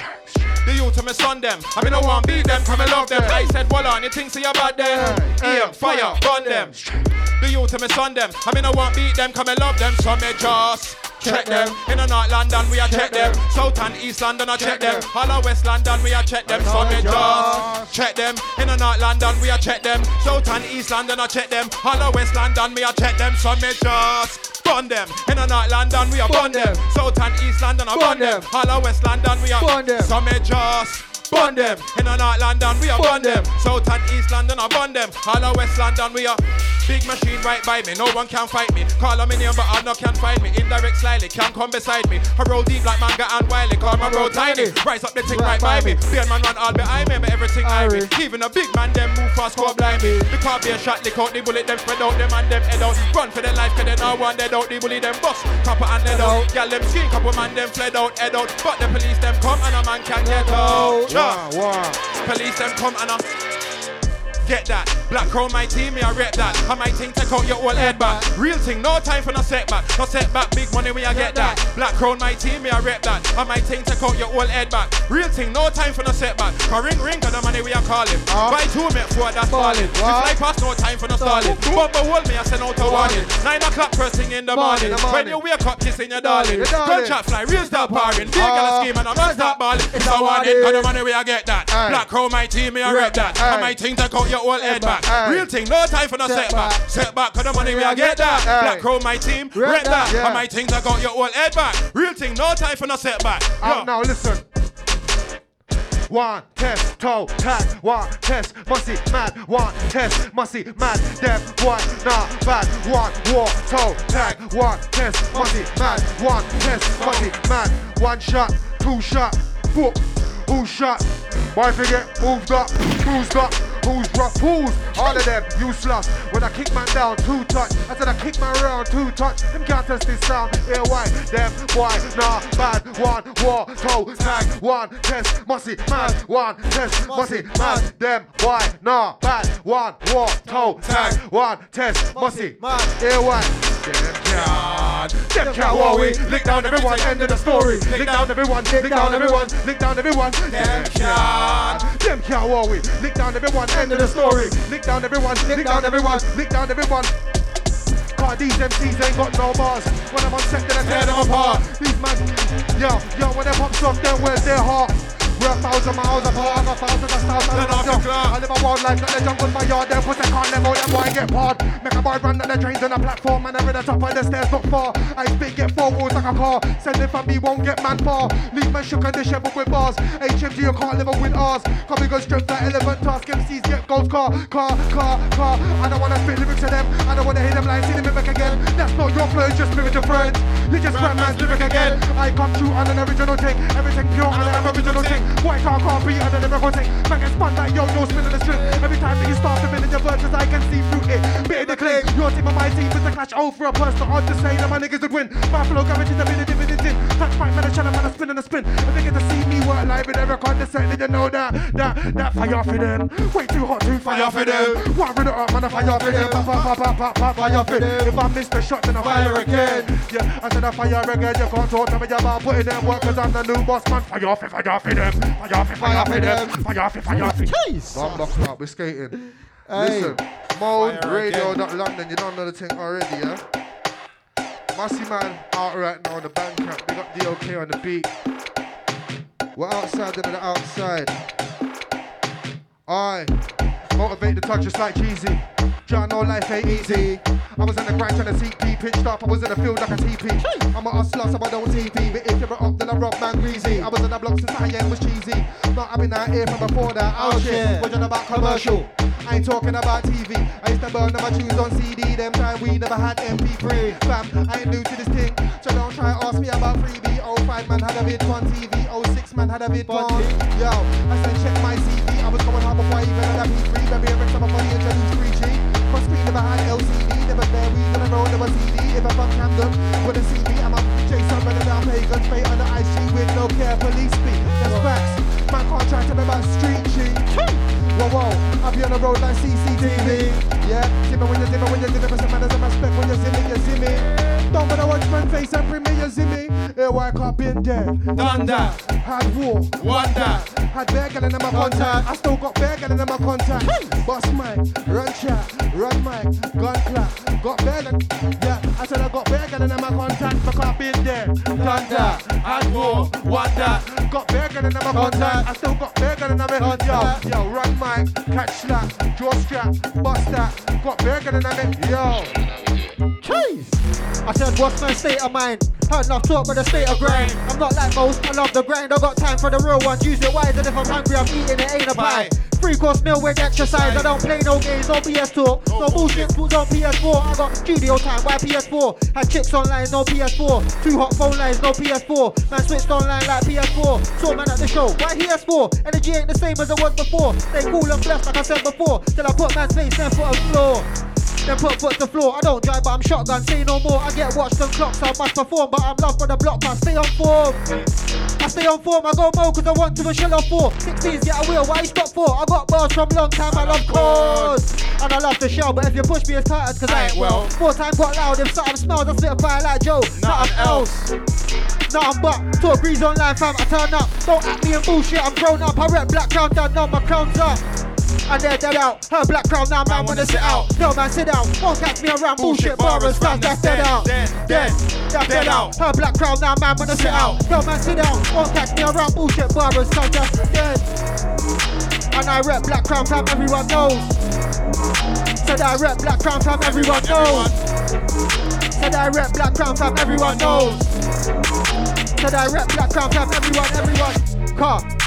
The youth to me son them. I mean, no one beat them, come and love them. I said, hold on, you think see you bad then? Aim, fire, burn them. The youth to me son them. I mean, no one beat them, come and love them. So me just check them. In the North London, we a check them. South and East London, I check them. All of West London, we a check them. So me just check them. In the North London, we a check them. South and East London, I check them. All of West London, me a check them. So me just bun them. In the North London, we a bun them. South and East London, I bun them. All of West London, we a Bun them. So me just. Bun them, in the North London we are bun them. South and East London I bun them. All of West London we are big machine right by me. No one can fight me. Call a name but I no can find me. Indirect slyly can come beside me. I roll deep like manga and Wiley. Call my roll tiny. Rise up the thing right by me. Beard man run all behind me, but everything I me. Even a big man them move fast, go blind me. The car be a shot, lick out the bullet, them spread out them and them head out. Run for their life, cause they now one dead out. They bully them bust, copper and dead out. Gal them skin, couple man them fled out, head out. But the police them come and a man can get out. Police them come and I get that. Black crown my team, me I rep that. I might think take out your old head back. Real thing, no time for no setback. No setback, big money we I get that. Black crown my team, me I rep that. I might think take out your old head back. Real thing, no time for no setback. Cause ring ring, cause the money we are calling. Uh-huh. Buy two me four that's falling. If I pass, no time for no stalling. Bumper hold me, I send out a warning. Nine o'clock first thing in the morning. When you wake up, kissing your darling. Gunshot fly, real start parring. Big gal uh-huh. scheme and a man start balling. It's a warning, cause the money we I get that. Black crown my team, me I rep that. I Aye. might think take out your old head back. Aye. Real thing, no time for no setback. Oh, setback. Cause the money we I get that. Black crow my team, rep that. that, yeah. I might think take out your old head back. Real thing, no time for no setback. Yo. now, listen. One test, toe, tag, one test, musty, mad, one test, musty, mad, them, one, nah, bad, one, war, toe, tag, one test, musty, mad, one test, musty, mad, one shot, two shot, foot, who shot, why forget, moved up, who's up, who's rough, who's, all of them, useless, when I kick man down, two touch, I said I kick man round, two touch, them can't test this sound, yeah, why, them, why, nah, bad, one, war, toe, tag, one, test, musty, mad, one, test, musty, mad, them, why, nah, bad, one, war, toe, tag, one, test, musty, mad, yeah, why, can't, them can't worry, lick down everyone, end of the story, lick down everyone, lick down everyone, lick down everyone, can't, them can't worry, lick down everyone, end of the story, lick down everyone, lick down everyone, lick down everyone. Cause these MCs ain't got no bars. When I'm on set, then I tear them apart. These man, yo, yo, when they pop off, then where's their heart? We're a thousand miles apart, I got thousands of styles, I live a yo, I live a wild life, not the jungle, my yard, them pussy can't live out, them boy get hard. Make a boy run down the trains on a platform, and at the top of the stairs, not far. I speak, get four wheels like a car. Send it from me, won't get man far. Leave man shook and disheveled with bars. HMG, you can't live with ours. Come we go straight like elephant task, MCs get gold car, car, car, car. I don't wanna spit lyrics to them, I don't wanna hear them lines, see them mimic again. Your flow, it's just spiritual friends. You just rap man's lyric again. I come true on an original thing, everything pure on an original thing. White car can't I be on an lyrical thing. Man get spun like yo-yo spinning the string. Every time that you start fulfilling your verses, I can see through it. Bit of the clay, your team and my team is a clash oh, over a person. Hard to say that my niggas would win. My flow guarantees a minute dividend in. Touch my man, a channel man, a spin and a spin. If they get to see work live with every condescending, you know that, that, that fire for them. Way too hot to fire for them. One with it up, man, a fire for them. Pa, pa, pa, pa, pa, pa, fire for them. If I miss the shot, then I fire again. Yeah, I said I fire again. You can't talk to me about putting them work, cause I'm the new boss, man. Fire for, fire for them. Fire for, fire for them. Fire for, fire for. Jeez. Bomb box out, we're skating. Listen, Mode Radio London, you don't know the thing already, yeah? Massy man out right now on the Bandcamp. We got DOK on the beat. We're outside and the outside. I motivate the touch just like cheesy. Trying know life ain't easy. I was in the grind trying to CP, pitched up. I was in the field like a TP. I'm a hustler, so I don't TP. But if you're up, then I rock man greasy. I was in the block since I am was cheesy. Not having that here from before that. Oh, shit. We're about commercial. I ain't talking about TV. I used to burn my tunes on CD. Them time we never had MP3. Fam, I ain't new to this thing. So don't try ask me about freebie. 05 man had a vid on TV. 06 man had a vid on. Yo, I said check my CV. I was going hard before I even had a P3. Baby, every time I'm funny, introduce 3G. My screen never had LCD. Never there, we gonna roll, never CD. If I'm from Camden, with a CV, I'm a Jason, better down pagans. Straight on the IG with no care, police speak. That's facts. Man can't try to me about street cheat. Whoa, whoa, I be on the road like CCTV. Yeah, see me when you see me when you me, but some man doesn't respect when you see me, you see me. Don't bother watch man face and bring me, you see me. Hey, why can't been there? Done that. Had war. Won that. Had bear girl in my contact. I still got bear girl in my contact. Boss mic, run chat, run mic, gun clap. Got bear girl. Yeah, I said I got bear girl in my contact. But can't been there. Done that. Had war. Won that. Got bear girl in my contact. I still got bear girl in my contact. Yo, yo, run mic, catch slap, draw strap, bust that. Got bear girl in my yo. I said, what's my state of mind? Heard enough talk, but the state of grind. I'm not like most, I love the grind. I got time for the real ones. Use it wise, and if I'm hungry, I'm eating it, ain't a pie. Three course meal with exercise. I don't play no games, no PS talk. No bullshit put on PS4. I got studio time, why PS4? Had chicks online, no PS4. Two hot phone lines, no PS4. Man switched online like PS4. Saw man at the show, why PS4? Energy ain't the same as it was before. They cool and blessed, like I said before. Till I put man's face then foot on floor. Then put foot to floor. I don't drive, but I'm shotgun. Say no more. I get watched and clocks. I must perform, but I'm loved for the block. I stay on form. I stay on form. I go more cause I want to a shell off four. 16s, get a wheel. Why you stop for? I got bars from long time. I love cars. And I love the shell, but if you push me, it's tired cause I ain't well. More time got loud. If something smells, I spit a fire like Joe. Nothing else. Nothing but talk breeze online, fam. I turn up. Don't act me and bullshit. I'm grown up. I rep black crown down. No, my crown's up. And they're dead out. Her black crown now, man, wanna sit out. No, man, sit down. Won't catch me around bullshit bars. Stand, that's dead out. Dead, that's dead out. Her black crown now, man, wanna sit out. No, man, sit down. Won't catch me around bullshit bars. Stand, that's dead. And I rep black crown, fam, everyone knows. Said I rep black crown, fam, everyone knows. Said I rep black crown, fam, everyone knows. Said I rep black crown, fam, everyone, everyone. Car.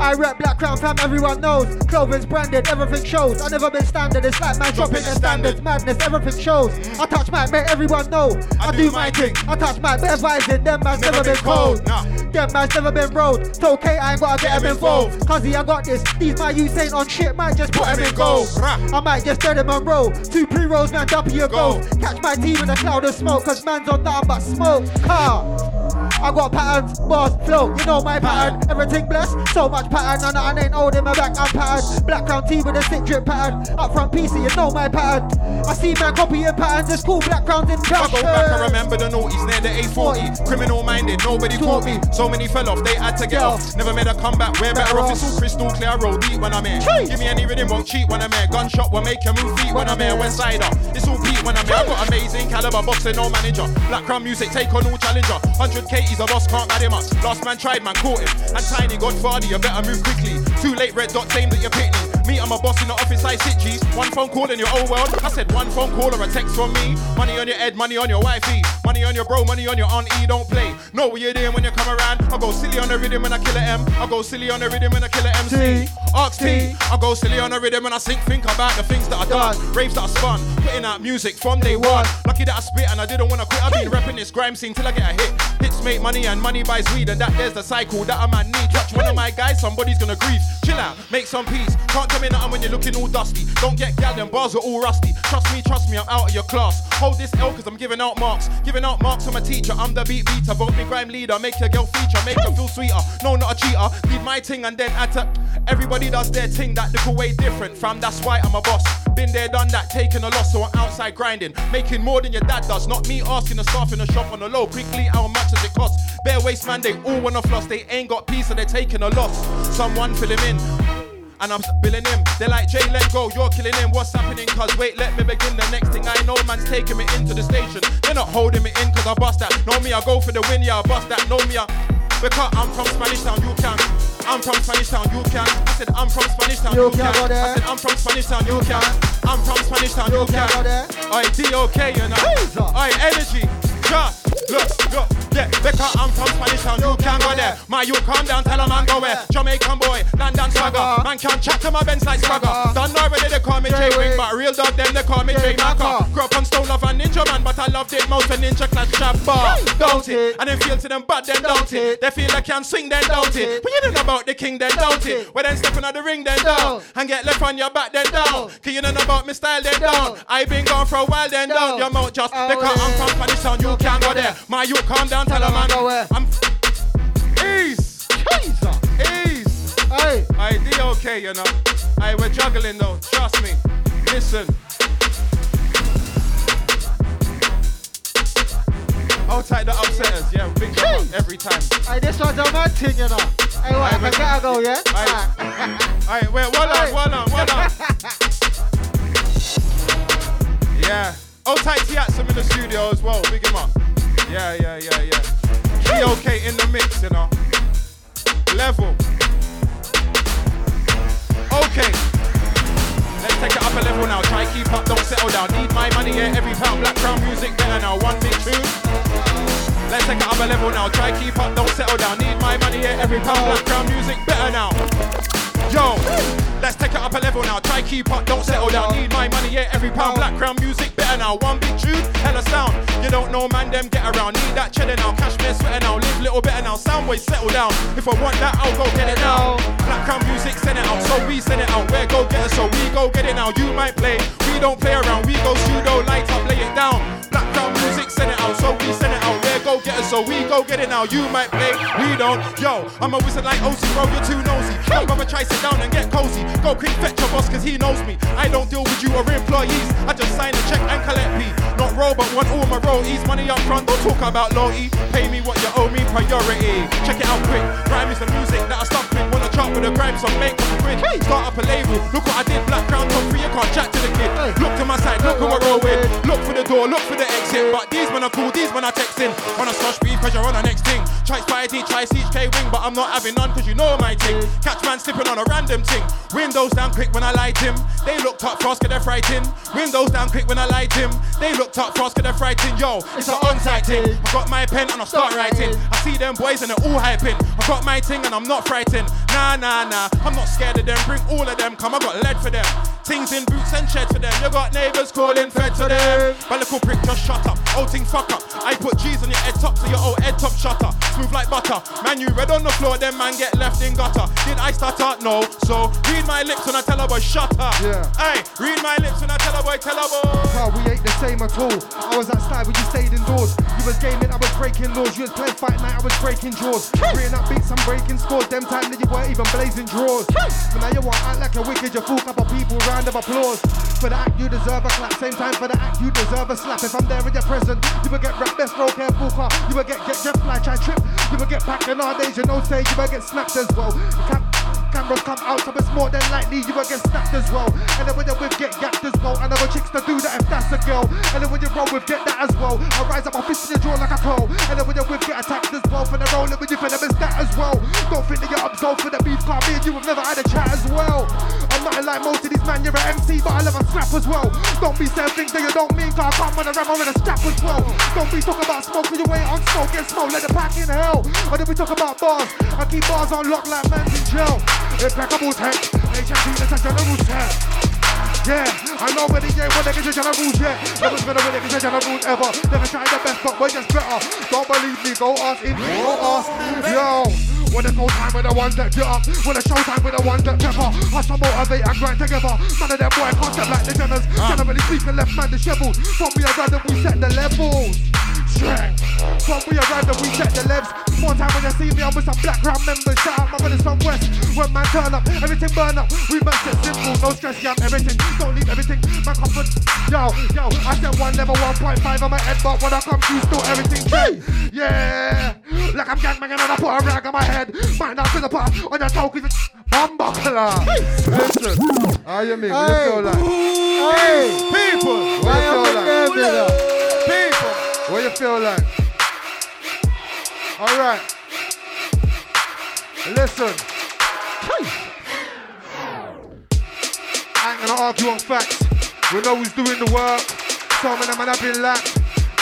I rep black crown fam, everyone knows. Clothing's branded, everything shows. I never been standard, it's like man dropping the standards. Madness, everything shows. I touch my mate, everyone know. I, do my thing. I touch my bare rising, them man's never been cold. Them man's never been rolled. It's okay, I ain't gotta get them involved. Cuzzy, I got this. These my youths ain't on shit, might just put them in goal. I might just dead them on roll. Two pre rolls, man, double your goal. Catch my team in a cloud of smoke, cause man's on nothing but smoke. Car. I got patterns, bars, flow, you know my pattern. Everything blessed, so much pattern. And I ain't holding my back, I'm pattern. Black crown tee with a stick drip pattern. Up front PC, you know my pattern. I see man copying patterns, it's cool, black crowns in I go back, I remember the noughties near the A40. Criminal minded, nobody caught me. So many fell off, they had to get off. Never made a comeback, we're better off. It's all crystal clear, I roll deep when I'm here. Give me any rhythm, won't cheat when I'm here. Gunshot will make you move feet when I'm here. West Sider, it's all Pete when I'm here. I got amazing caliber, boxing, no manager. Black crown music, take on all challenger. 100k, he's a boss, can't mad him up. Last man tried, man caught him. And Tiny Godfather, you better move quickly. Too late, red dot, same that you picked me. I'm a boss in the office, I sit G's. One phone call in your old world. I said one phone call or a text from me. Money on your head, money on your wifey. Money on your bro, money on your auntie, don't play. Know what you're doing when you come around. I go silly on the rhythm when I kill a M. I go silly on the rhythm when I kill a MC. Ask T. I go silly on the rhythm when I think, think about the things that I done. Raves that I spun. Putting out music from day one. Lucky that I spit and I didn't wanna quit. I've been repping this grime scene till I get a hit. Hits make money and money buys weed. And that there's the cycle that a man need. Touch one of my guys, somebody's gonna grieve. Chill out, make some peace. Can't when you're looking all dusty. Don't get gal, them bars are all rusty. Trust me, trust me, I'm out of your class. Hold this L cause I'm giving out marks. Giving out marks from a teacher. I'm the beat beater. Vote me grime leader. Make your girl feature. Make her feel sweeter. No, not a cheater. Leave my ting and then add to. Everybody does their ting. That little way different. Fam, that's why I'm a boss. Been there, done that, taking a loss, so I'm outside grinding. Making more than your dad does. Not me asking the staff in the shop on the low. Quickly, how much does it cost? Bare waste man, they all wanna floss. They ain't got peace, so they're taking a loss. Someone fill him in. And I'm billing him. They're like, Jay, let go, you're killing him. What's happening? Cause wait, let me begin. The next thing I know, man's taking me into the station. They're not holding me in cause I bust that. Know me, I go for the win, yeah, I bust that. Know me, I. Because I'm from Spanish Town, you can. I'm from Spanish Town, you can. I said I'm from Spanish Town, you, You can. can. I said I'm from Spanish Town, you can. I'm from Spanish Town, you, You can there. Oi, DOK, you know. Oi, energy. Just look, look. Yeah, because I'm from Spanish Town, you can go there. My you calm down, tell a man go where. Jamaican boy, London swagger. Uh-huh. Man can't chat to my Benz like swagger. Done already, they call me J Wing, but real dog, them they call me J Macker. Grew up on Stone Love and Ninjaman, but I loved it most when Ninja Clash Trap Bar. Don't it? And then feel to them, but then don't it. They feel like can swing, then don't it. But you don't know about the king, then don't it. When then stepping on the ring, then down. And get left on your back, then down. Cause you don't know about my style, then down. I been gone for a while, then down. Your mouth just oh, because I'm from Spanish Town, you can't go there. My you calm down, tell a man. I'm ease. Jesus. Ease. Hey. I D okay, you know. Hey, we're juggling though. Trust me. Listen. Hold tight the upsetters, yeah, big time every time. Hey, this one's a mad thing, you know. Hey, what, I gotta go, yeah? Alright, wait, one on, one on, one on. Yeah. Hold tight Tiatsum in the studio as well. Big him up. Yeah, yeah, yeah, yeah. Be okay in the mix, you know. Level. Okay. Let's take it up a level now. Try keep up, don't settle down. Need my money, yeah, every pound. Black crown music better now. One big tune. Let's take it up a level now. Try keep up, don't settle down. Need my money, yeah, every pound. Black crown music better now. Yo, let's take it up a level now. Try keep up, don't settle down. Need my money, yeah, every pound. Black crown music better now. One big tune, hella sound. You don't know, man, them get around. Need that cheddar now. Cashmere sweater now. Live little better now. Soundways settle down. If I want that, I'll go get it now. Black crown music, send it out. So we send it out. Where go get it? So we go get it now. You might play. We don't play around. We go pseudo, light up, lay it down. Black crown music, send it out. So we send it out. Go get it? So we go get it now. You might play. We don't. Yo, I'm a wizard like OC, bro. You're too nosy. Don't bother try sit down and get cozy. Go quick fetch your boss cause he knows me. I don't deal with you or employees. I just sign a check and collect me. Not roll, but want all my royalties. Money up front, don't talk about loyalty. Pay me what you owe me, priority. Check it out quick. Grime is the music that I stop with. Wanna chart with the grime, so make a quid. Start up a label. Look what I did, black crown top three. You can't chat to the kid. Look to my side, look who I roll with. Look for the door, look for the exit. But these men I cool, these men text texting. Wanna slush beef cause you're on the next thing. Try Spidey, try CHK wing, but I'm not having none cause you know my thing. Catch man slipping on a random thing. Windows down quick when I light him. They looked up fast cause they're frightened. Windows down quick when I light him. They looked up fast cause they're frightened. Yo, it's an on-site thing. I got my pen and I start writing. I see them boys and they're all hyping. I got my thing and I'm not frightened. Nah, nah, nah. I'm not scared of them. Bring all of them. Come, I got lead for them. Things in boots and shed for them. You got neighbors calling fed to them. But little prick, just shut up. Old thing fuck up. I put G's on your head top so your old head top shut up. Smooth like butter. Man, you red on the floor, then man get left in gutter. Did I stutter? No. So read my lips when I tell a boy shut up. Yeah. Hey, read my lips when I tell a boy tell a boy. Bro, we ain't the same at all. I was outside when you stayed indoors. You was gaming, I was breaking laws. You was playing fight night, I was breaking jaws. Creating up beats, I'm breaking scores. Them time that you weren't even blazing drawers. But now you want to act like a wicked, you fool couple people, round of applause. For the act, you deserve a clap. Same time for the act, you deserve a slap. If I'm there in your present, you will get rap best roll careful car. You will get get jet fly, try trip. You will get packed in our days, you know say you will get snapped as well. Cameras come out, so it's more than likely you will get snapped as well. And then when you with get gapped as well. And there chicks to do that if that's a girl. And then when you roll with get that as well. I rise up my fist in the jaw like a crow. And then when you with get attacked as well. For the rolling when you feel them is that as well. Don't think that you're absolved for the beef car. Me and you have never had a chat as well. I'm nothing like most of these man, you're an MC, but I love a slap as well. Don't be saying things that you don't mean, cause I can't run around with a strap as well. Don't be talking about smoke, cause you ain't on smoke, get smoke, let the pack in hell. Or then we talk about bars, I keep bars on lock like man's in jail. Impeccable tech, HMP, that's a general tech. Yeah, I know where the yeah, when they get to generals, yeah. Never's gonna win it, cause generals ever. Never try the best, but we're just better. Don't believe me, go ask in, go ask. Yo. When it's go time with the ones that get up When it's show time with the ones that pepper Hustle, motivate and grind together None of them boy concept like the Jenners Generally speaking, left man disheveled From we arrived and we set the levels Strength From we arrived and we set the levels. More time when you see me, I'm with some black round members. Shout out my brothers from West. When man turn up, everything burn up. We must it simple, no stress, young everything. Don't leave everything, man comfort Yo, yo, I said one level 1.5 on my head But when I come through, still everything Hey, yeah. Like I'm gang man, and I put a rag on my head. Man, I'm gonna put on your toe, cause it's bumbuckler. Listen, how you mean? What you feel like? Hey, People, What you feel like? Feel like? All right. Listen. I ain't gonna argue on facts. We know who's doing the work. Some of them have been lapped.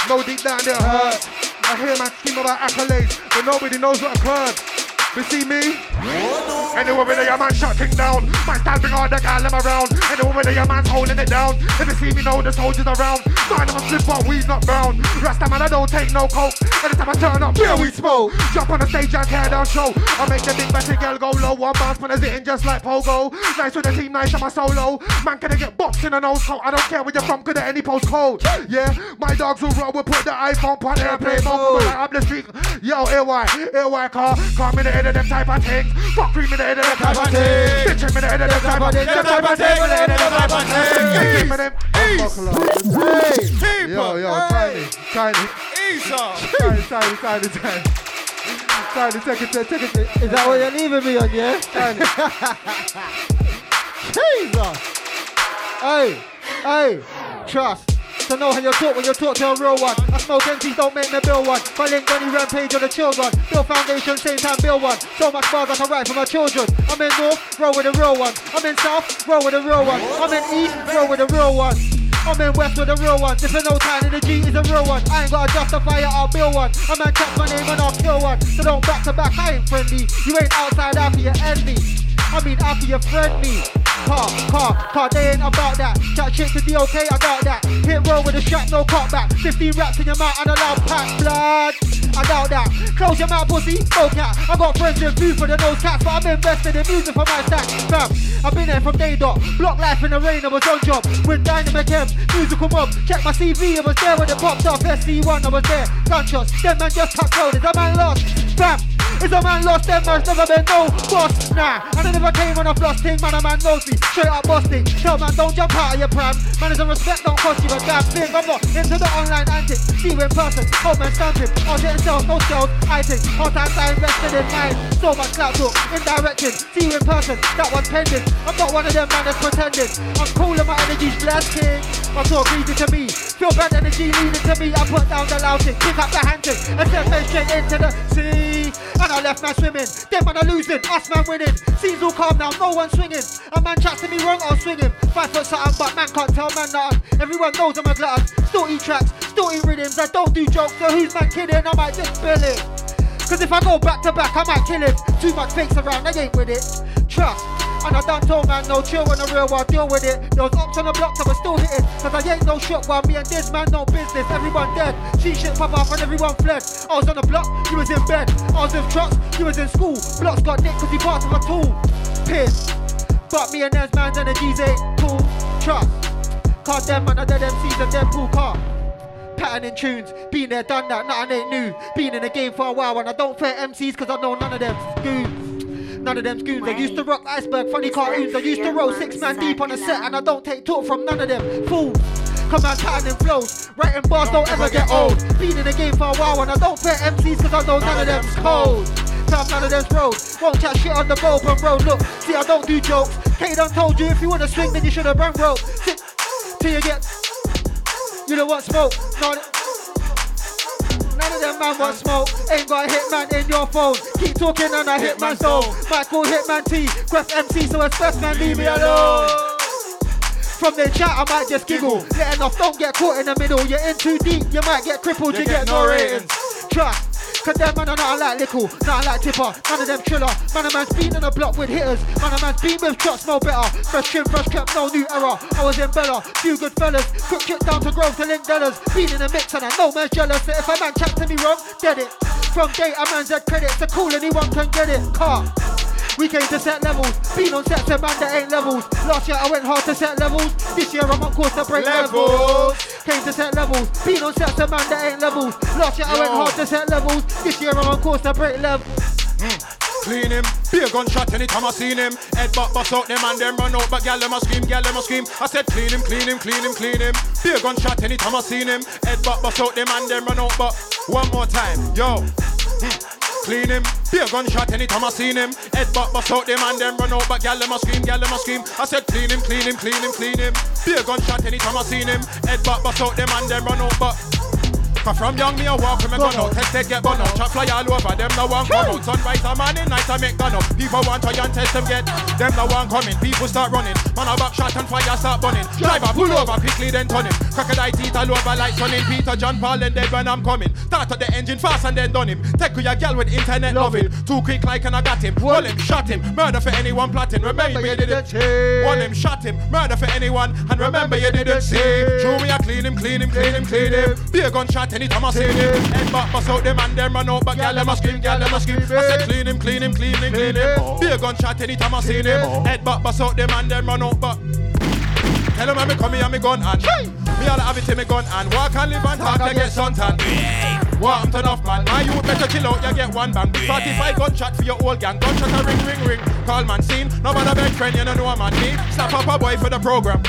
No deep down they hurt. I hear man scream about accolades, but nobody knows what occurred. You see me? Anyway, with a your man shutting down, man stamping all the gal them around. Anyway, with a your man's holding it down. If you see me, know the soldiers around. Nine of them slip up, weed not brown. Rasta man, I don't take no coke. Anytime I turn up, beer we smoke. Jump on the stage and tear down show. I make the big batty girl go low. One bounce when I sitting just like pogo. Nice with the team, nice on my solo. Man, can I get boxed in a nose coat? I don't care where you're from, could any postcode. Yeah, my dogs will roll. We'll put the iPhone on airplane mode. Up the street. Yo, AY, AY car. Call me the head of them type of things. Fuck the head of them type of things. Bitch me the head of them type of things. Them type of things. Me the head of them type of me them. People. Yo, yo, tiny, tiny. Esau. Tiny, tiny, tiny, tiny. Tiny, it, take it, take it. is that what you're leaving me on, yeah? Tiny. Jesus. Hey, hey, trust. To know how you talk when you talk to a real one. I smoke empties, don't make me bill one. My link you rampage on the children. Bill foundation, same time bill one. So much bars I can write for my children. I'm in north, roll with the real one. I'm in south, roll with the real one. I'm in east, roll with the real one. I'm in west with the real one. If you know time in the G is a real one. I ain't gotta justify it, I'll build one. I'm gonna catch my name and I'll kill one. So don't back to back, I ain't friendly. You ain't outside after you enemy. I mean after you friend me. Car, car, car, they ain't about that. Chat shit to the okay, I doubt that. Hit roll with a strap, no cut back. 15 raps in your mouth and a loud pack, blood. I doubt that. Close your mouth, pussy, no cat. I got friends in food for the nose cats, but I'm invested in music for my stack. Fam, I've been there from day dot. Block life in the rain, I was on job. With Dynamic M, musical mob. Check my CV, I was there when it popped off. SC1, I was there. Gunshots, them man just cut cold. Is a man lost? Fam, is a man lost? Them man's never been no boss. Nah, and I never came on a floss thing. Man, a man knows me. Straight up busting. Tell man, don't jump out of your pram. Man, is a respect, don't cost you a damn thing. I'm not into the online antics. See you in person. Old man stamping. I'll get sales, no sales. I think all times I invested in mine. So much clout talk, indirecting. See you in person. That one's pending. I'm not one of them man that's pretending. I'm cool and my energy's blasting. I'm so greedy to me. Feel bad energy leading to me. I put down the loud thing, pick up the hand and me straight into the sea. And I left man swimming. Them man are losing, us man winning. Scenes all calm now, no one swinging. A man chats to me wrong, I'll swing him. Five foot something, but man can't tell man nothing. Everyone knows I'm a glutton. Still eat tracks, still eat rhythms. I don't do jokes, so who's man kidding? I might just spill it. Cause if I go back to back, I might kill him. Too much fakes around, I ain't with it. Trust. And I done told man no chill when the real world deal with it. There was ops on the block that was still hitting. Cause I ain't no shot while me and this man no business. Everyone dead. She shit pop off and everyone fled. I was on the block, you was in bed. I was in trucks, you was in school. Blocks got nicked cause he part of a tool. Piss. But me and there's man's energies ain't cool. Trust. Cause them man are dead MCs and them cool car. Patterning tunes, been there, done that, nothing ain't new. Been in the game for a while and I don't fair MCs cause I know none of them goons. None of them goons. I used to rock iceberg, funny cartoons. I used to roll six man deep on a set and I don't take talk from none of them fools. Come out patterning flows, writing bars don't ever get old. Been in the game for a while and I don't fair MCs cause I know none of them's cold. Fam, none of them's road. Won't chat shit on the road. Look, see I don't do jokes. K done told you if you wanna swing then you should have run rope. Till you get you know what, smoke. No, None of them man want smoke. Ain't got a hitman in your phone. Keep talking and I hit man soul. Michael Hitman T. Quest MC, so it's best man, leave me alone. From the chat, I might just giggle. Letting off, don't get caught in the middle. You're in too deep, you might get crippled, you, get, no ratings. Trust. Cause them man are not like Lickle, not like Tipper, none of them chiller. Man a man's been on the block with hitters, man a man's been with shots smell better. Fresh trim, fresh kept, no new error. I was in Bella, few good fellas, quick trip down to Grove to link dollars. Been in the mix and I know man's jealous. So if a man chat to me wrong, dead it. From date, a man's had credit, so cool anyone can get it. Car. We came to set levels, been on sets and man that ain't levels. Last year I went hard to set levels, this year I'm on course to break levels. Levels. Came to set levels, been on sets and man that ain't levels. Last year I went hard to set levels, this year I'm on course to break levels. Clean him, be a gunshot anytime I seen him. Head back, bust out them and them run out, but gal them a scream, gal them a scream. I said clean him, clean him, clean him, clean him. Be a gunshot anytime I seen him. Head back, bust out them and them run out, but one more time, yo. Hmm. Clean him. Be a gunshot anytime I seen him. Head butt bust out them and them run out, but gal them a scream, gal them a scream. I said clean him, clean him, clean him, clean him. Be a gunshot anytime I seen him. Head butt bust out them and them run out, but Cause from young me a walk with me gun out. Tested get bun out. Chop fly all over Them no one come out. Sunrise a man in night I make gun up. People want to and test them get. Them no one coming. People start running. Man a back shot and fire start burning. Driver pull over quickly then turn him. Crocodile teeth all over like sunning Peter John Paul and dead when I'm coming. Start up the engine fast and then done him. Take with your girl with internet loving. Too quick like and I got him. Roll him, shot him. Murder for anyone plotting. Remember you didn't see Roll him, shot him. Murder for anyone. And remember you didn't see True me I clean him, clean him, clean him, clean him. Be a gunshot anytime I see him Head back, bust out them and them run out But gal them a scream, gal them a scream I said clean him, clean him, clean him, clean him. Be a gunshot anytime I see him. Head back, bust out them and them run out But Tell him I'm come here and me gun and Me all have it in me gun and Walk and live and talk to get suntan Walk I'm turn off man. My youth better chill out you get one bang 45 gunshot for your old gang. Gunshot a ring ring ring. Call man scene. No man a best friend you know know a man me Slap up a boy for the program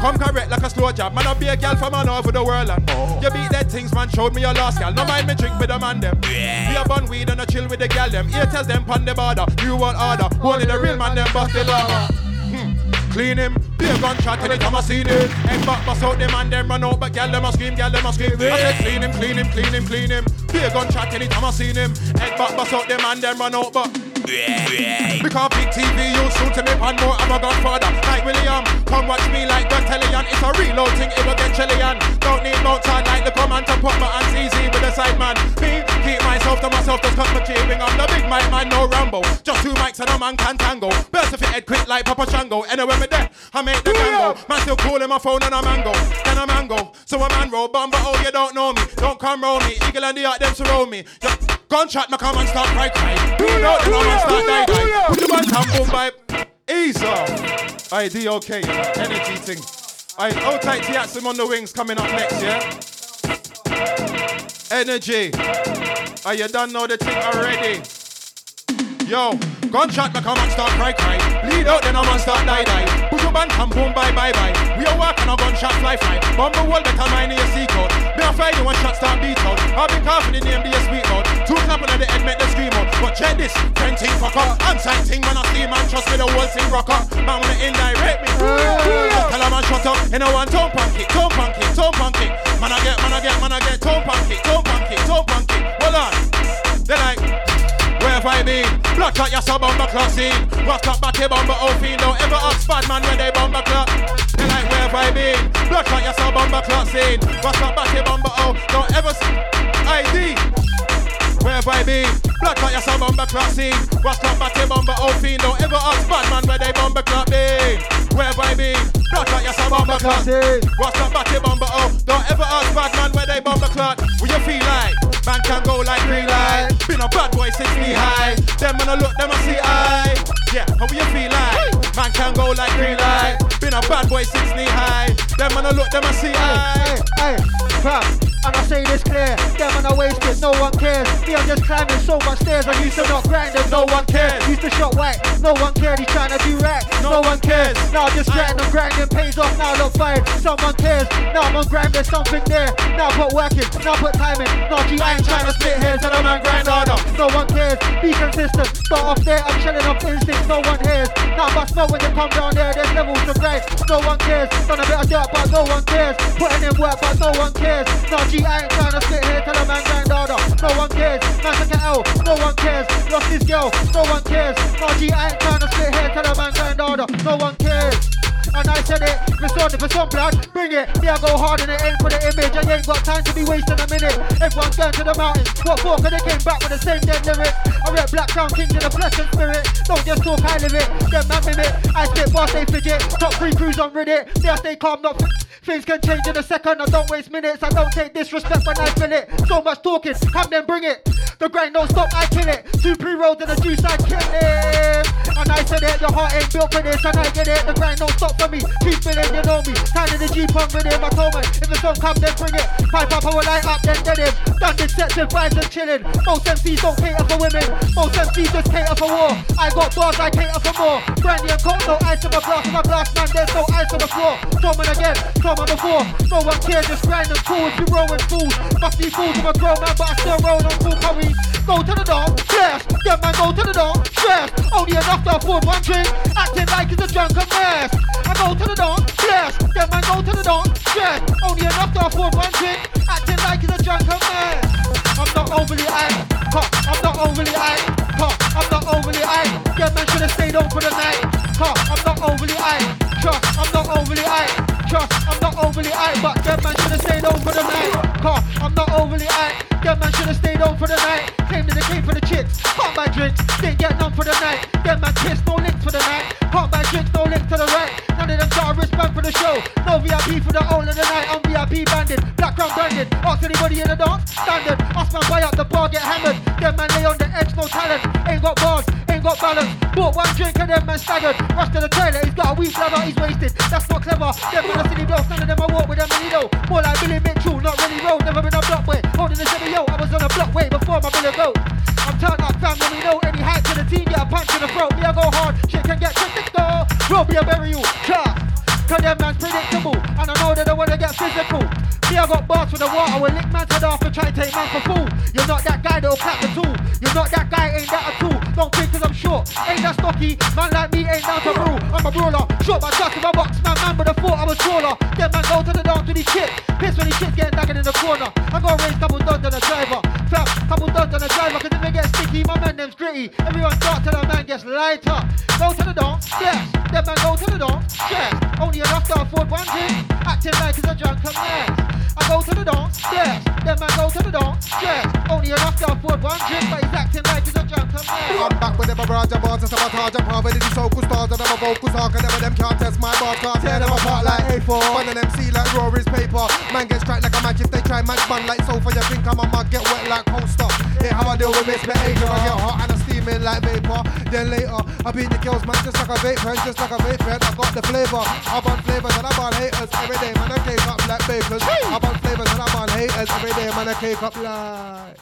Come correct like a slow job. Man, I be a gal from all over the world. And You beat that things, man. Showed me your last gal. No mind me drink with the man them. Be a bun weed and a chill with the gal them. Here tells them pon the border. New world order. Only the real man them bust the lava. Hmm. Clean him, be a gunshot anytime I see him. Head back, bust out them and them run out, but gal them a scream, gal them a scream. I said clean him, clean him, clean him, clean him. Be a gunshot anytime I see him. Head back, bust out them and them run out, but. Because big TV you soon to me pan more I'm a godfather. Like William Come watch me like the Tellian It's a reload thing it will get Chilean. Don't need no time like the command to put my hands easy with the side man. Me keep myself to myself just cut my cheering. I'm the big mic man no Rambo. Just two mics and a man can tango. Burst if it head quick like Papa Shango. Anyway me there I make the gango Man still calling my phone and a mango. Then a mango. So a man roll bumper oh you don't know me. Don't come roll me. Eagle and the art them surround me. Just Gunshot me come and start cry cry You know them come and start die die Put your man tam boom by Ease off I DOK energy thing. I hold tight Tiaxim on the wings coming up next yeah? Energy. Are you done know the thing already. Yo, gunshot me come and start cry cry. Bleed out then I'm and start die die. Band come boom bye bye bye. We are walking on gunshot fly fly. Bumble world better mind your secret. Me a fire one shot start beat out. I've been coughing in the name the sweet out. Two clapping at the head make the scream out. But check this, ten thing fuck up. Unsight thing when I see man trust me the whole thing rock up. Man wanna indirect me. Just tell a man shut up. You know one tone pancake, tone pancake, tone pancake. Man I get, man I get, man I get tone pancake, tone pancake, tone pancake. Hold on. They're like. Have I been? Block out your sub bomber clock. Rock up back your bomber oh fiend. Don't ever ask bad man when they bomber clock. They like where I been? Block out your sub bomber clock. Rock up back your bomber oh. Don't ever ID. Where have I been? Block out your sub bomber clock scene. Rock up back your bomber oh fiend. Don't ever ask bad man where they bomber clock be. Where have I been? Block out your sub bomber clock scene. Rock up back bomber oh. Don't ever ask bad man where they bomber clock. What you feel like? Man can go like green light. Been a bad boy since knee high. Them when I look, them I see eye. Yeah, how will you feel like? Man can go like green light. Been a bad boy since knee high. Them when I look, them I see eye. Hey, crap. And I say this clear, them and I waste it, no one cares. Me, I'm just climbing so much stairs. I used to not grind and no one cares. Used to shot white, no one cared. He's trying to do right, no one cares. Now I just grinding and grinding pays off. Now I look fine, someone cares. Now I'm on grind, there's something there. Now put working, now put time in. Now G, I ain't trying to split hairs and I'm on grind harder. No one cares, be consistent. Start off there, I'm chilling off instinct, no one hears. Now I smoke when you come down there, there's levels to grind. No one cares, done a bit of dirt, but no one cares. Putting in work, but no one cares. Now G, I ain't trying to sit here till a man grind harder. No one cares. Man took an L. No one cares. Lost his girl. No one cares. G, I ain't trying to sit here till a man grind harder. No one cares. And I said it, on, if it's on blood, bring it. Me, I go hard in the end for the image. I ain't got time to be wasting a minute. Everyone's going to the mountains. What for? Cause they came back with the same dead lyrics. I rep Black Crown Kings in the flesh and spirit. Don't just talk, I live it. Them man mimic. I spit boss, they fidget. Top three crews on Reddit. They I stay calm, not Things can change in a second. I don't waste minutes. I don't take disrespect when I feel it. So much talking, have them bring it. The grind don't stop, I kill it. Two pre-rolls and a juice, I kill it. And I said it, your heart ain't built for this, and I get it. The grind don't stop for me. Keep feeling, you know me. Kind of the Jeep on rhythm. I told me, if the song come, then bring it. Pipe up, I will light up, then dead him. Done with vibes and chilling. Most MCs don't cater for women. Most MCs just cater for war. I got bars, I cater for more. Brandy and coke, no ice in my glass. My glass, man, there's no ice on the floor. Told man again, told man before. No one cares, just grind and cool. If you roll with fools, must be fools. I'm a grown man, but I still roll on full curry. Go to the dog, yeah. Man, go to the door, stress. Only enough one drink, acting like it's a drunken mess. I go to the door, stress. Then man go to the door, stress. Only afford one drink, acting like it's a drunken mess. I'm not overly angry, I'm not overly angry, I'm not overly angry. Yeah, man should have stayed home for the night. I'm not overly angry, I'm not overly angry. Trust, I'm not overly high, but them man should have stayed home for the night. Car, I'm not overly high. Them man should have stayed home for the night. Came to the game for the chicks. Can't buy drinks, didn't get none for the night. Them man kiss, no links for the night. Can't buy drinks, no links to the right. None of them got a wristband for the show. No VIP for the whole of the night. I'm VIP banded, background branded. Ask anybody in the dance, standard. Ask man buy up the bar, get hammered. Them man lay on the edge, no talent. Ain't got bars, ain't got balance. Bought one drink and them man staggered. Rushed to the toilet, he's got a weak bladder, he's wasted. That's not clever. Them man a silly blow, none of them I walk with them you know. More like Billy Mitchell, not really roll. Never been a block way. Holding the semi yo, I was on a block way before my billet go. I'm turned up fam, when we know any height to the team, get a punch in the throat. Me I go hard, shit can get critical. Will be a burial, trust. Cause them man's predictable, and I know they don't wanna get physical. Me, I got bars for the water, will lick man's head off and try to take man for fool. You're not that guy that'll clap the tool. You're not that guy, ain't that a tool. Don't think cause I'm short, ain't that stocky. Man like me ain't down to rule. I'm a brawler, short my chuck in my box, man, man, but I thought I was taller. Then man go to the dance to these chicks. Piss when these chicks getting dagged in the corner. I go raise couple duns on the driver. Fam, couple duns on the driver, cause if they get sticky, my man them's gritty. Everyone start till the man gets lighter. Go to the dance, yes. Then man go to the dance, yes. Only enough to afford one drink. Acting like it's a drunken man. I go to the dance, yes. Then man go to the dance, yes. Only enough to afford one drink, but he's acting like he's a drunken man. I'm back with them barrage of bars and sabotage and power with the soulful stars and them a vocal talk and never them can't test my bar can't tear them apart A4. One of them see like Rory's paper. Man gets tracked like a match if they try match bun like sofa. You think I'm a mug, get wet like coaster. Hear how I deal with misbehavior. I get hot and I steaming like vapor. Then later, I beat the girls, man, just like a vape pen, just like a vape pen. I got the flavor. I burn flavors and I burn haters every day, man. I cake up like bakers. I burn flavors and I burn haters every day, man. I cake up like.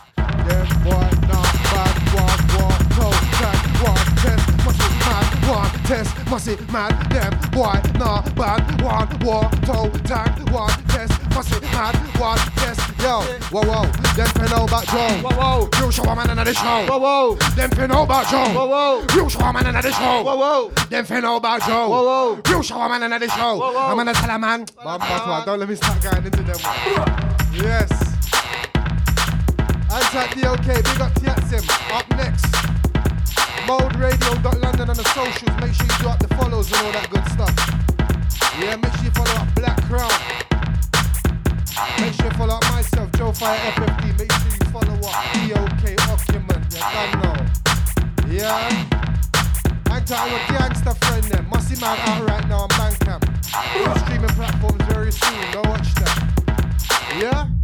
Them boy, not bad, walk, walk, toe, track, walk, test, must be mad, one, test, must be mad, them? Boy, not bad, one, walk, toe, tag, one, test, must be mad, one, test, yo, whoa, whoa, them fin know about Joe, whoa, whoa, real show a man in the show, whoa, whoa, them fin know about Joe, whoa, whoa, real show a man in the show, whoa, whoa, them fin know about Joe, whoa, whoa, real show a man in the show, whoa, whoa, I'm gonna tell a man, man, man, don't let me start going into them, yes. Antac DOK, big up Tiatsim. Up next, Mode Radio London on the socials. Make sure you do up the follows and all that good stuff. Yeah, make sure you follow up Black Crown. Make sure you follow up myself, Joe Fire FFD. Make sure you follow up DOK Occupant. Yeah, done now. Yeah. Antac, I'm a gangster friend then. Musty Man out right now on Bandcamp. Streaming platforms very soon. Go watch that. Yeah.